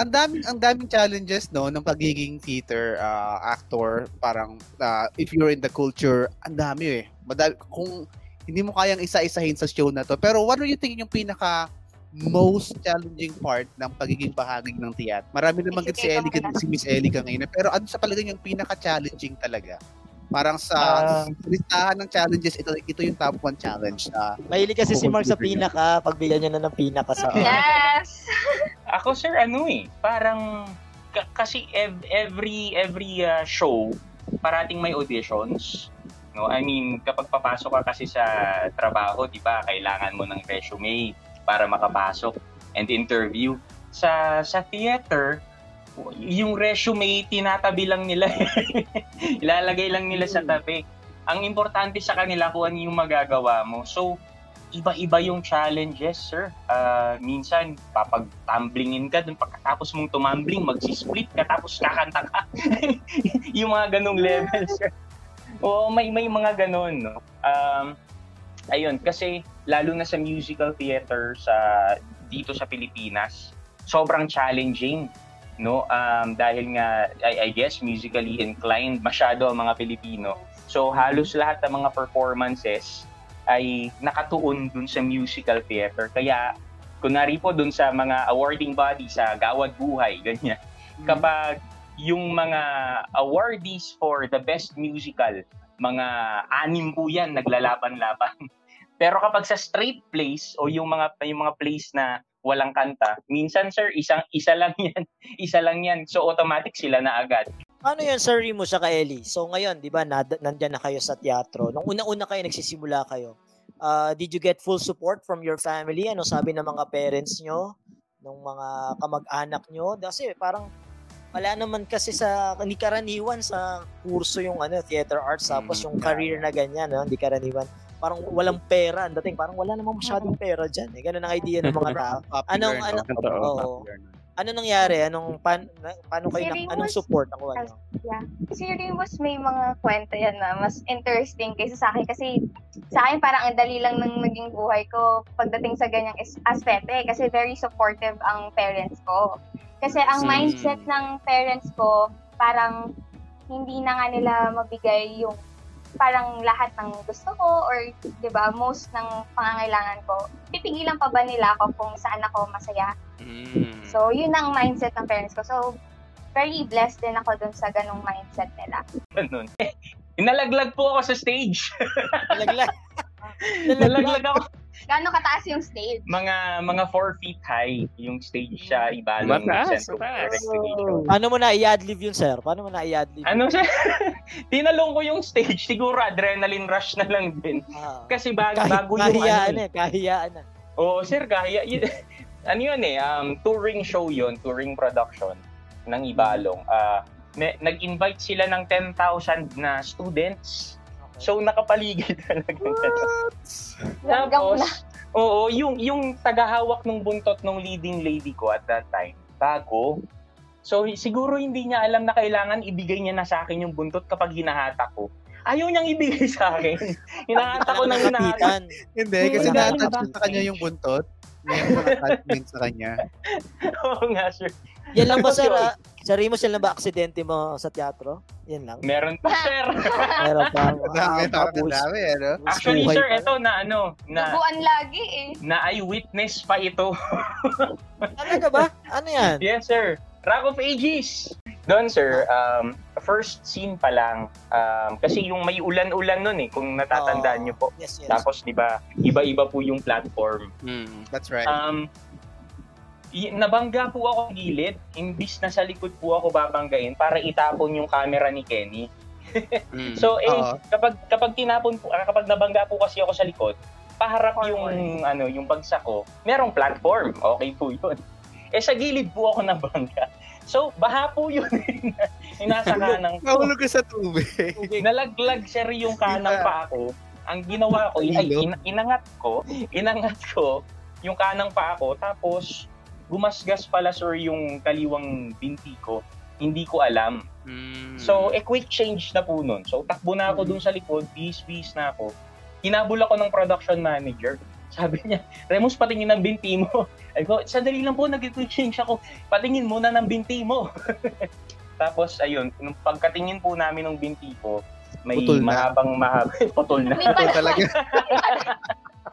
Ang daming ang daming challenges no ng pagiging theater uh, actor, parang uh, if you're in the culture, ang dami eh. Madami, kung hindi mo kayang isa-isahin sa show na to. Pero what do you think yung pinaka most challenging part ng pagiging bahagi ng theater? Marami naman si Ellie, si Miss Ellie ka ngayon. Pero ano sa palagay yung pinaka-challenging talaga? Parang sa Ah. listahan ng challenges, ito ito yung top 1 challenge. Uh, Mahilig kasi si Mark sa pinaka, pagbigyan niya na ng pinaka sa Yes! *laughs* Ako sir, ano eh, parang ka- kasi ev- every every uh, show parating may auditions. No, I mean, kapag papasok ka kasi sa trabaho, 'di ba, kailangan mo ng resume para makapasok and interview. Sa sa theater, yung resume tinatabi lang nila. *laughs* Ilalagay lang nila sa tabi. Ang importante sa kanila kung ano yung magagawa mo. So, iba-iba yung challenges, sir. Ah, minsan, papag-tumblingin ka dun pagkatapos mong tumambling, magsisplit ka tapos kakanta ka. *laughs* yung mga ganong level, sir. Oo, may may mga ganon, no. Um, ayun, kasi lalo na sa musical theater sa dito sa Pilipinas, sobrang challenging, no? Um, dahil nga I, I guess musically inclined masyado ang mga Pilipino. So halos lahat ng mga performances ay nakatuon dun sa musical theater. Kaya kunwari po dun sa mga awarding body sa Gawad Buhay, ganyan. Kapag yung mga awardees for the best musical, mga anim po yan naglalaban-laban. *laughs* Pero kapag sa straight plays o yung mga yung mga plays na walang kanta, minsan sir, isang isa lang yan. *laughs* Isa lang yan. So automatic sila na agad. Ano yun, Sir Rimo sa Eli? So ngayon, di ba, nandyan na kayo sa teatro. Nung una-una kayo, nagsisimula kayo. Uh, did you get full support from your family? Ano sabi ng mga parents nyo? Ng mga kamag-anak nyo? Kasi parang wala naman kasi sa hindi karaniwan sa kurso yung ano theater arts tapos yung career na ganyan no? hindi karaniwan. Parang walang pera ang dating. Parang wala namang masyadong pera diyan eh. Ganun ang idea ng mga tao. Anong ano? Oo ano nangyari anong pan, na, paano kayo Si na, anong Remus- support ang ano Yeah. Si Remus may mga kwento yan na mas interesting kaysa sa akin kasi sa akin parang ang dali lang ng naging buhay ko pagdating sa ganyang aspeto eh, kasi very supportive ang parents ko. Kasi ang Mm. mindset ng parents ko parang hindi na nga nila mabigay yung parang lahat ng gusto ko or 'di ba most ng pangangailangan ko. Pipigilan pa ba nila ako kung saan ako masaya? So, yun ang mindset ng parents ko. So, very blessed din ako dun sa ganong mindset nila. Ganun. Inalaglag po ako sa stage. Nalaglag. *laughs* Nalaglag ako. Gano'ng kataas yung stage? Mga mga 4 feet high yung stage sa Ibalong Mataas. Recreation. Paano mo na i-adlib yun, sir? Paano mo na i-adlib? Ano siya? *laughs* Tinalong ko yung stage. Siguro adrenaline rush na lang din. Kasi bag, Kahi- bago yung kahiyaan ano eh, kahiyaan na. Oo, sir, kaya. y- *laughs* ano yun eh, um, touring show yun, touring production ng Ibalong. Ah, may- nag-invite sila ng 10,000 na students. So, nakapaligid *laughs* talaga. Tapos, oo, yung, yung tagahawak ng buntot ng leading lady ko at that time, bago. So, siguro hindi niya alam na kailangan ibigay niya na sa akin yung buntot kapag hinahatak ko. Ayaw niyang ibigay sa akin. *laughs* hinahatak ko ng hinahatak. Hindi, kasi Hmm, na-attach sa kanya yung buntot. May mga attachment sa kanya. *laughs* Oo nga, sir. Yan lang ba, sir? Yun, ah? Sa Remus, yan lang ba aksidente mo sa teatro? Yan lang. Meron pa, sir. Meron pa. Madami, Ah, madami, ano? Actually, sir, pa. ito na ano, na Duguan lagi eh. na eyewitness pa ito. *laughs* Talaga ba? Ano yan? Yes, sir. Rock of Ages. Doon, sir, um, first scene pa lang, um, kasi yung may ulan-ulan nun eh, kung natatandaan niyo po. Yes, yes. Tapos, di ba, iba-iba po yung platform. That's right. Um, nabangga po ako gilid, imbis na sa likod po ako babanggain para itapon yung camera ni Kenny. So eh Oo. kapag kapag tinapon po ah, kapag nabangga po kasi ako sa likod, paharap yung ano yung bagsak ko, merong platform. Okay po 'yun. Eh sa gilid po ako nabangga. So baha po 'yun. *laughs* Inasa kanang ko. Nahulog ka sa tubig. *laughs* Nalaglag sir yung kanang pa ako. Ang ginawa ko, ay, in- inangat ko, inangat ko yung kanang pa ako, tapos gumasgas pala sir yung kaliwang binti ko. Hindi ko alam. So, eh, quick change na po nun. So, takbo na ako dun sa likod, bis-bis na ako. Hinabol ako ng production manager. *laughs* Sabi niya, Remus, patingin ng binti mo. *laughs* Ay ko, sandali lang po, nag-quick change ako. Patingin muna ng binti mo. *laughs* Tapos, ayun, nung pagkatingin po namin ng binti ko, may Putol na. mahabang mahaba. Putol na. Putol talaga.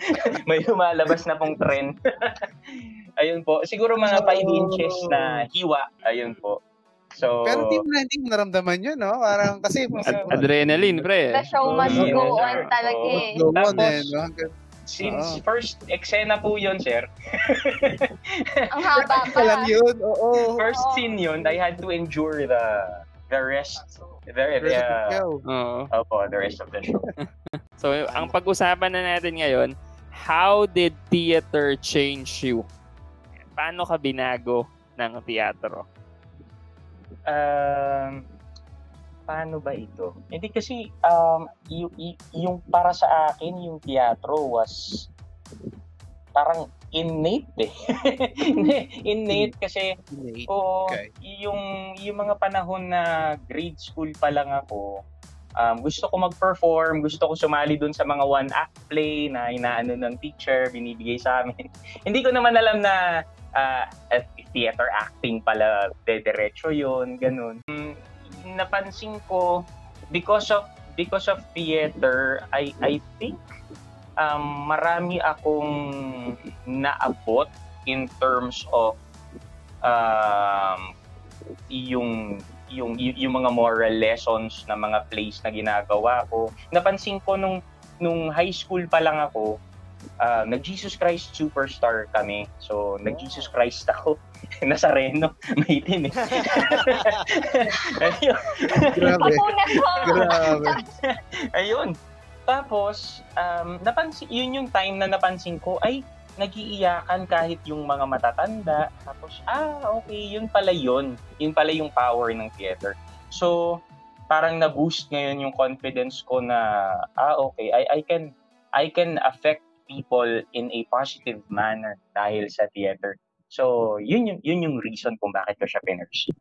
*laughs* may lumalabas na pong trend. *laughs* ayun po. Siguro mga 5 inches na hiwa. Ayun po. So, Pero di mo na hindi mo naramdaman yun, no? Parang kasi... Ad- adrenaline, pre. The show must go on talaga eh. Go on, Tapos, eh, no? Since Oo. first eksena po yun, sir. *laughs* Ang haba pa. yun, oo. first Oo. scene yun, I had to endure the the rest. The, Rest of the the, show. Oo. Opo, the rest of the show. So, ang pag-usapan na natin ngayon, how did theater change you? Paano ka binago ng teatro? Um, paano ba ito? Hindi kasi um, y- y- yung para sa akin, yung teatro was parang innate eh. *laughs* Innate kasi Innate. Oo, Okay. yung yung mga panahon na grade school pa lang ako, um, gusto ko mag-perform, gusto ko sumali dun sa mga one-act play na inaano ng teacher, binibigay sa amin. *laughs* Hindi ko naman alam na at theater acting pala, dediretso yun, ganun. Mm, napansin ko, because of because of theater, I I think um, marami akong naabot in terms of um, yung yung yung mga moral lessons na mga plays na ginagawa ko. Napansin ko nung nung high school pa lang ako, ah, nag-Jesus Christ Superstar kami. So, nag-Jesus Christ ako. *laughs* Nazareno. Maitin eh. *laughs* Ayun. Grabe. Grabe. Ayun. Tapos, um, napansin, yun yung time na napansin ko, ay, nagiiyakan kahit yung mga matatanda. Tapos, ah, okay, yun pala yun. Yun pala yung power ng theater. So, parang na-boost ngayon yung confidence ko na, ah, okay, I, I can, I can affect people in a positive manner dahil sa theater. So, yun yung, yun yung reason kung bakit ko siya pinursue.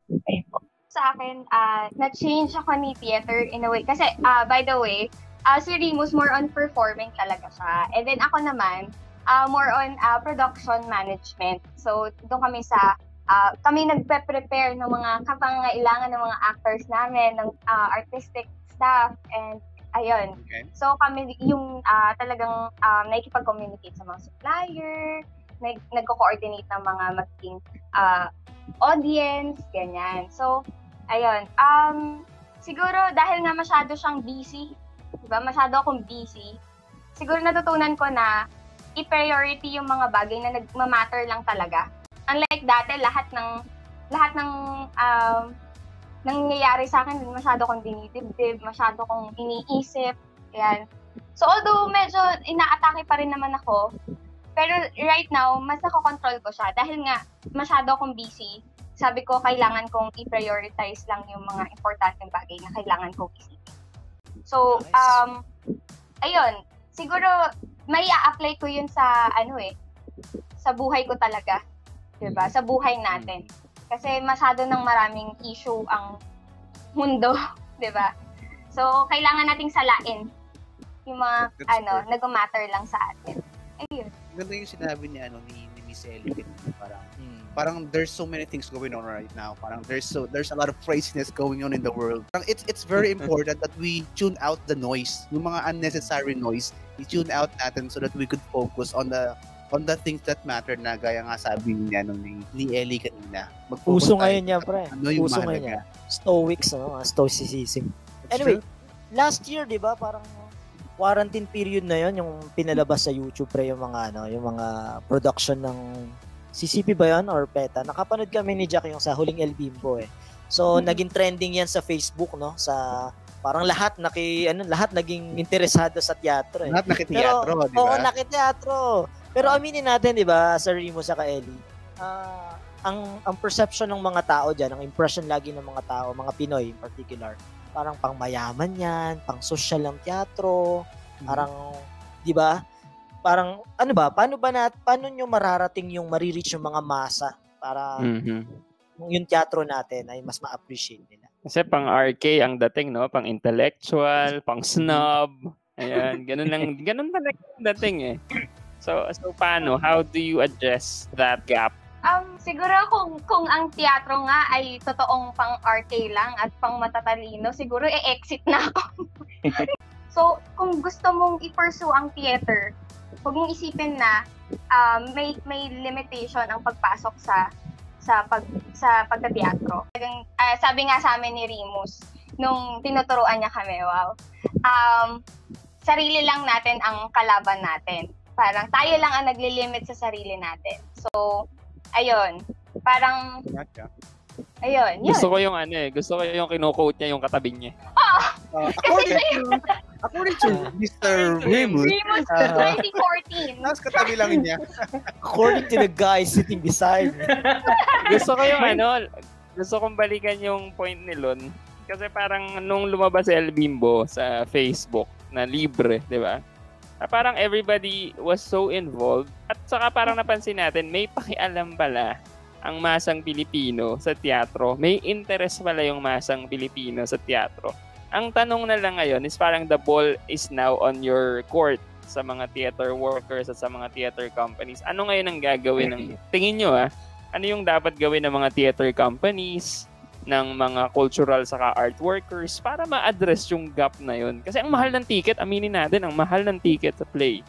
Sa akin, ah, na-change ako ni theater in a way. Kasi, ah, by the way, ah, si Remus more on performing talaga siya. And then ako naman, ah, more on ah, production management. So, doon kami sa, ah, kami nagpe-prepare ng mga kapangailangan ng mga actors namin, ng ah, artistic staff, and ayun. Okay. So, kami yung ah, talagang um, nakikipag-communicate sa mga supplier, nag nagko-coordinate ng mga magiging ah, audience, ganyan. So, ayun. Um, siguro dahil nga masyado siyang busy, di ba? Masyado akong busy. Siguro natutunan ko na i-priority yung mga bagay na nagmamatter lang talaga. Unlike dati, lahat ng lahat ng um, nangyayari sa akin, masyado kong dinidibdib, masyado kong iniisip. Yan. So, although medyo inaatake pa rin naman ako, pero right now, mas nakokontrol ko siya dahil nga masyado akong busy. Sabi ko, kailangan kong i-prioritize lang yung mga importanteng bagay na kailangan kong isipin. So, um, ayun, siguro may apply ko yun sa, ano eh, sa buhay ko talaga. 'di ba Sa buhay natin. Kasi masyado ng maraming issue ang mundo, *laughs* 'di ba So, kailangan nating salain yung mga, That's ano, nag-matter lang sa atin. Ayun. Ganda yung sinabi ni ano ni, ni Miss Ellie parang Hmm. parang there's so many things going on right now. Parang there's so there's a lot of craziness going on in the world. Parang it's it's very *laughs* important that we tune out the noise, yung mga unnecessary noise. I-tune out natin so that we could focus on the on the things that matter na gaya nga sabi ni ano ni, ni Ellie kanina. Mag-focus Uso ngayon yan, pre. Ano yung Uso ngayon mahalaga. yan. Stoics, ano, stoicism. Anyway, true. last year, di ba, parang quarantine period na yon yung pinalabas sa YouTube pre yung mga ano, yung mga production ng CCP ba yun or PETA? Nakapanood kami ni Jack yung sa huling El Bimbo eh. So naging trending yan sa Facebook no, sa parang lahat naki ano lahat naging interesado sa teatro eh. Lahat nakiteatro, di ba? Oo, nakiteatro. Pero aminin natin, di ba, Sir Rimo sa Ellie, ah, ang ang perception ng mga tao diyan, ang impression lagi ng mga tao, mga Pinoy in particular, parang pang mayaman 'yan, pang social lang teatro, parang 'di ba? Parang ano ba, paano ba na paano nyo mararating yung marireach yung mga masa para Mhm. yung teatro natin ay mas ma-appreciate nila. Kasi pang RK ang dating, no? Pang intellectual, pang snob. Ayan, ganun lang, *laughs* ganun talaga ang dating eh. So, so paano? How do you address that gap? Um, siguro kung kung ang teatro nga ay totoong pang RK lang at pang matatalino, siguro e-exit na ako. *laughs* so, kung gusto mong i-pursue ang theater, huwag mong isipin na um, may may limitation ang pagpasok sa sa pag sa pagtateatro. Talagang, ah, sabi nga sa amin ni Remus nung tinuturuan niya kami, wow. Um, sarili lang natin ang kalaban natin. Parang tayo lang ang naglilimit sa sarili natin. So, ayun. Parang, ayun, yun. Gusto ko yung ano eh. Gusto ko yung kino-quote niya yung katabi niya. Uh, according to according to Mr. Remus, Remus uh, 2014. Tapos katabi lang niya. *laughs* According to the guy sitting beside me. gusto ko yung ano, gusto kong balikan yung point ni Lon. Kasi parang nung lumabas si El Bimbo sa Facebook na libre, di ba? Ah, Parang everybody was so involved. At saka parang napansin natin, may pakialam pala ang masang Pilipino sa teatro. May interest pala yung masang Pilipino sa teatro. Ang tanong na lang ngayon is parang the ball is now on your court sa mga theater workers at sa mga theater companies. Ano ngayon ang gagawin ng tingin nyo ah? Ano yung dapat gawin ng mga theater companies, ng mga cultural saka art workers para ma-address yung gap na yun. Kasi ang mahal ng ticket, aminin natin, ang mahal ng ticket sa play.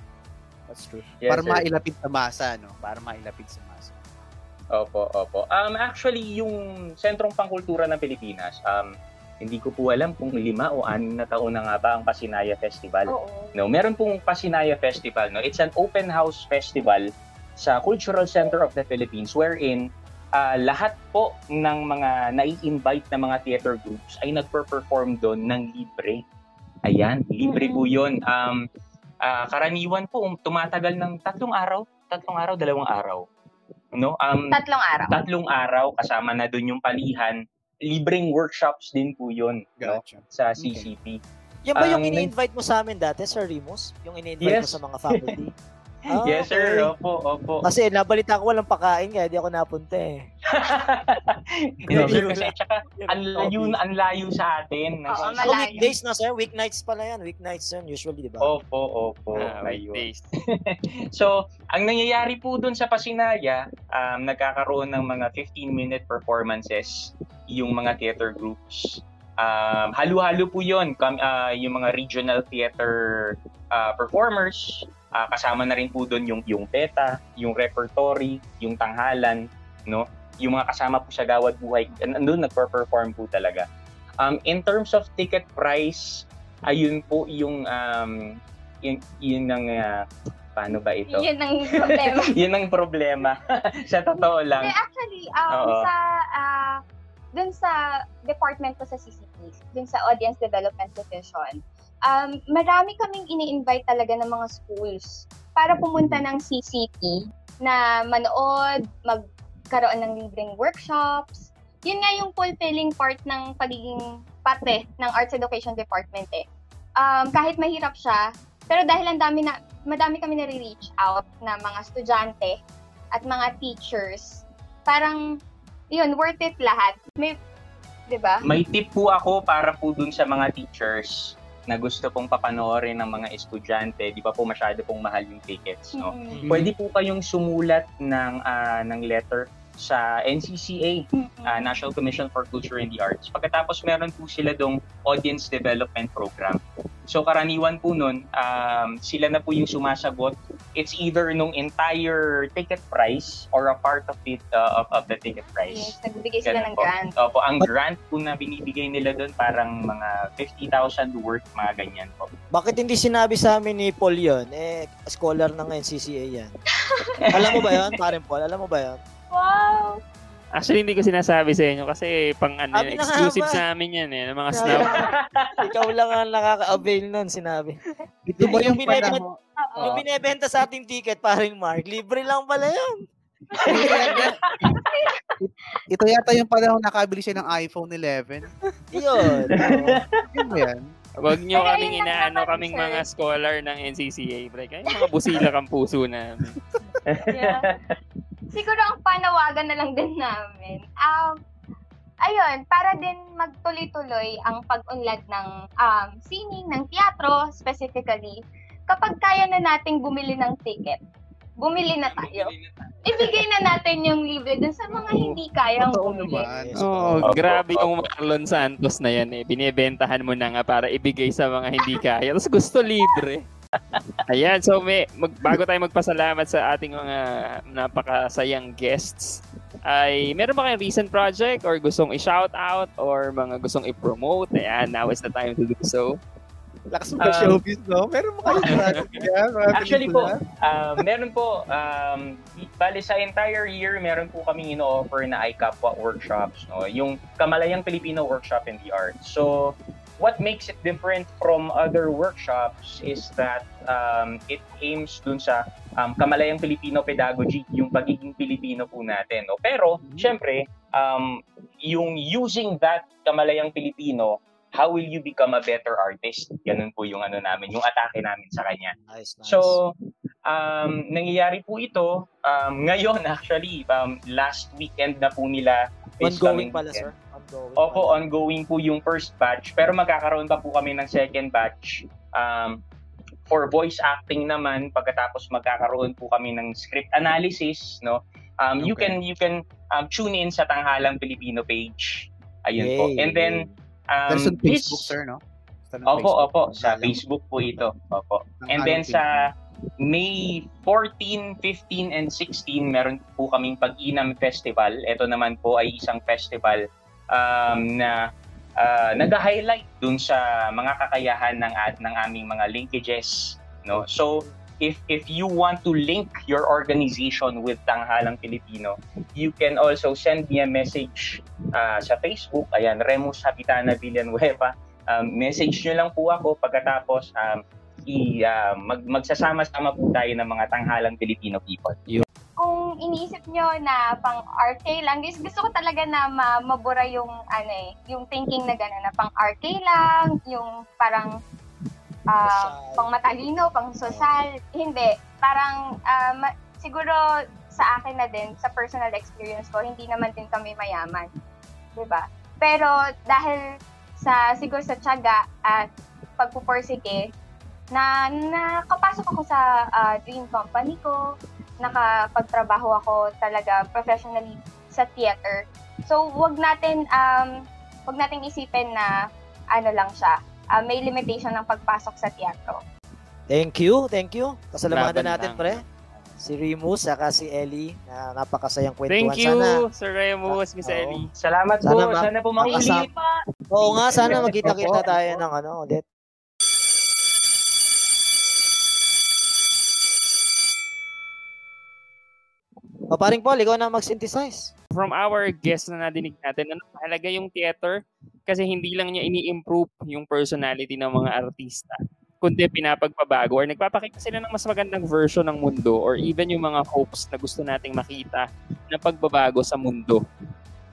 That's true. Yes, Para sir. mailapit sa masa, no? Para mailapit sa. Opo, opo. Um, actually, yung Sentrong Pangkultura ng Pilipinas, um, hindi ko po alam kung lima o anim na taon na nga ba ang Pasinaya Festival. Oo. No, meron pong Pasinaya Festival. No, it's an open house festival sa Cultural Center of the Philippines wherein ah, lahat po ng mga nai-invite na mga theater groups ay nagper-perform doon ng libre. Ayan, libre po 'yon. Um, ah, karaniwan po tumatagal ng tatlong araw, tatlong araw, dalawang araw. No? Um, Tatlong araw. tatlong araw kasama na doon yung palihan. Libreng workshops din po 'yon no? Gotcha. sa Okay. CCP. Yan ba yung Um, ini-invite mo sa amin dati, Sir Remus? Yung ini-invite mo Yes. sa mga faculty? *laughs* Ah, yes, sir. okay. Opo, opo. Kasi nabalita ko walang pakain kaya di ako napunta eh. *laughs* Hindi, sir, kasi tsaka ang layo, ang layo sa atin. Oo, So, malayo. weekdays na, sir? Weeknights pala yan. Weeknights yun, usually, di ba? Opo, opo. Ah, weekdays. *laughs* so, ang nangyayari po dun sa Pasinaya, um, nagkakaroon ng mga 15-minute performances yung mga theater groups. Um, halo-halo po yun. Ah, yung mga regional theater ah, performers, ah, kasama na rin po dun yung, yung PETA, yung repertory, yung tanghalan, no? yung mga kasama po sa Gawad Buhay, nandun nagper-perform po talaga. Um, in terms of ticket price, ayun po yung um, yun, yun ang ah, paano ba ito? Yun ang problema. *laughs* yun ang problema. *laughs* sa totoo lang. Actually, um, Oo. sa, ah, dun sa department ko sa CCP, dun sa Audience Development Division, um, marami kaming ini-invite talaga ng mga schools para pumunta ng CCP na manood, magkaroon ng libreng workshops. Yun nga yung fulfilling part ng pagiging parte ng Arts Education Department eh. Um, kahit mahirap siya, pero dahil ang dami na, madami kami nare-reach out na mga estudyante at mga teachers, parang, yun, worth it lahat. May, di ba? May tip po ako para po dun sa mga teachers na gusto pong papanoorin ng mga estudyante, di ba po masyado pong mahal yung tickets, no? Mm. Pwede po kayong sumulat ng ah, ng letter sa NCCA, ah, National Commission for Culture and the Arts. Pagkatapos meron po sila dong audience development program. So karaniwan po nun, um, sila na po yung sumasagot. It's either nung entire ticket price or a part of it uh, of, of the ticket price. Yes, nagbibigay sila Ganun ng po. grant. Opo, ang grant po na binibigay nila doon parang mga 50,000 worth, mga ganyan po. Bakit hindi sinabi sa amin ni Paul yun? Eh, scholar ng NCCA yan. Alam mo ba yun, parin Paul? Alam mo ba yun? Wow! Actually, hindi ko sinasabi sa inyo kasi pang ano, Sabi na nga exclusive ba? sa amin yan eh, ng mga Sabi snap. *laughs* Ikaw lang ang nakaka-avail nun, sinabi. Ito ba yung binibenta, panahon? Oo. yung binibenta sa ating ticket, paring Mark, libre lang pala yun. Ito yata yung panahon nakabili siya ng iPhone 11. Yun. Yun ba yan? Huwag nyo kaming inaano kaming sir. mga scholar ng NCCA, pre. Kayo mga busila kang puso namin. Yeah. Siguro ang panawagan na lang din namin. Um, ayun, para din magtuloy-tuloy ang pag-unlad ng um, sining, ng teatro specifically, kapag kaya na nating bumili ng ticket, bumili na tayo. Ibigay na natin yung libre dun sa mga hindi kayang bumili. Oo, Opo, grabe yung Marlon Santos na yan eh. Binibentahan mo na nga para ibigay sa mga hindi kaya. Tapos gusto libre. *laughs* Ayan, so may, mag, bago tayo magpasalamat sa ating mga napakasayang guests, ay meron ba kayong recent project or gustong i-shout out or mga gustong i-promote? Ayan, now is the time to do so. Lakas mo Um, showbiz, no? Meron mo kayo mga *laughs* Actually po, uh, meron po, um, bali sa entire year, meron po kami ino-offer na iCapwa workshops. No? Yung Kamalayang Filipino Workshop in the Arts. So, what makes it different from other workshops is that um, it aims dun sa um, Kamalayang Filipino pedagogy, yung pagiging Pilipino po natin. No? Pero, syempre, um, yung using that Kamalayang Pilipino, how will you become a better artist? Ganun po yung ano namin, yung atake namin sa kanya. Nice, nice. So, um, nangyayari po ito um, *laughs* ngayon actually, um, last weekend na po nila ongoing pala, weekend. sir. Ongoing. Opo, pala. ongoing po yung first batch. Pero magkakaroon pa po kami ng second batch. Um, for voice acting naman, pagkatapos magkakaroon po kami ng script analysis, no? Um, You Okay. can you can um, tune in sa Tanghalang Pilipino page. Ayun po. Yay, And then um, on this- Facebook, sir, no? Ng Opo, Facebook. opo. Sa Alam. Facebook po ito. Opo. And then sa May 14, 15, and 16, meron po kaming Pag-inam Festival. Ito naman po ay isang festival um, na uh, nag-highlight dun sa mga kakayahan ng, at ng aming mga linkages. No? So, if if you want to link your organization with Tanghalang Pilipino, you can also send me a message uh, sa Facebook. Ayan, Remus Habitana Villanueva. Um, message nyo lang po ako pagkatapos um, i, uh, mag, magsasama-sama po tayo ng mga Tanghalang Filipino people. kung iniisip nyo na pang RK lang, guys, gusto ko talaga na ma- mabura yung ano eh, yung thinking na gano'n na pang RK lang, yung parang Social. pang matalino, pang social. Hindi, parang ma- siguro sa akin na din, sa personal experience ko, hindi naman din kami mayaman. ba? Pero dahil sa siguro sa tiyaga at pagpupursige, na nakapasok ako sa ah, dream company ko, nakapagtrabaho ako talaga professionally sa theater. So, wag natin um wag nating isipin na ano lang siya, ah, may limitation ng pagpasok sa teatro. Thank you, thank you. Kasalamatan natin, lang. pre. Si Remus, saka si Ellie, na napakasayang kwentuhan. Thank you, Sana, Sir Remus, Miss Oo. Ellie. Salamat Sana po. ma- Sana po makasama- oo nga, sana magkita-kita *laughs* tayo ng ano, ulit. O, paring Paul, ikaw na mag-synthesize. From our guest na nadinig natin, ano mahalaga yung theater kasi hindi lang niya ini-improve yung personality ng mga artista kundi pinapagpabago or nagpapakita sila ng mas magandang version ng mundo or even yung mga hopes na gusto nating makita na pagbabago sa mundo.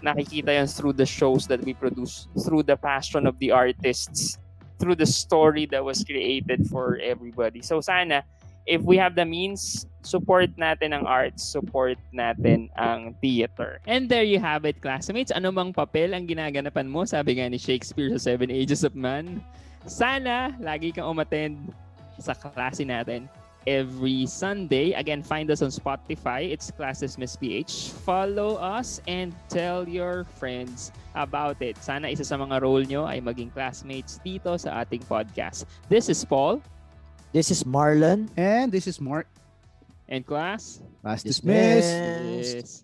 Nakikita yan through the shows that we produce, through the passion of the artists, through the story that was created for everybody. So sana, if we have the means, support natin ang arts, support natin ang theater. And there you have it, classmates. Ano mang papel ang ginaganapan mo, sabi nga ni Shakespeare sa Seven Ages of Man, sana lagi kang umattend sa klase natin every Sunday. Again, find us on Spotify. It's Classes Miss PH. Follow us and tell your friends about it. Sana isa sa mga role nyo ay maging classmates dito sa ating podcast. This is Paul This is Marlon. And this is Mark. and class. Class Dismissed. dismissed. Yes.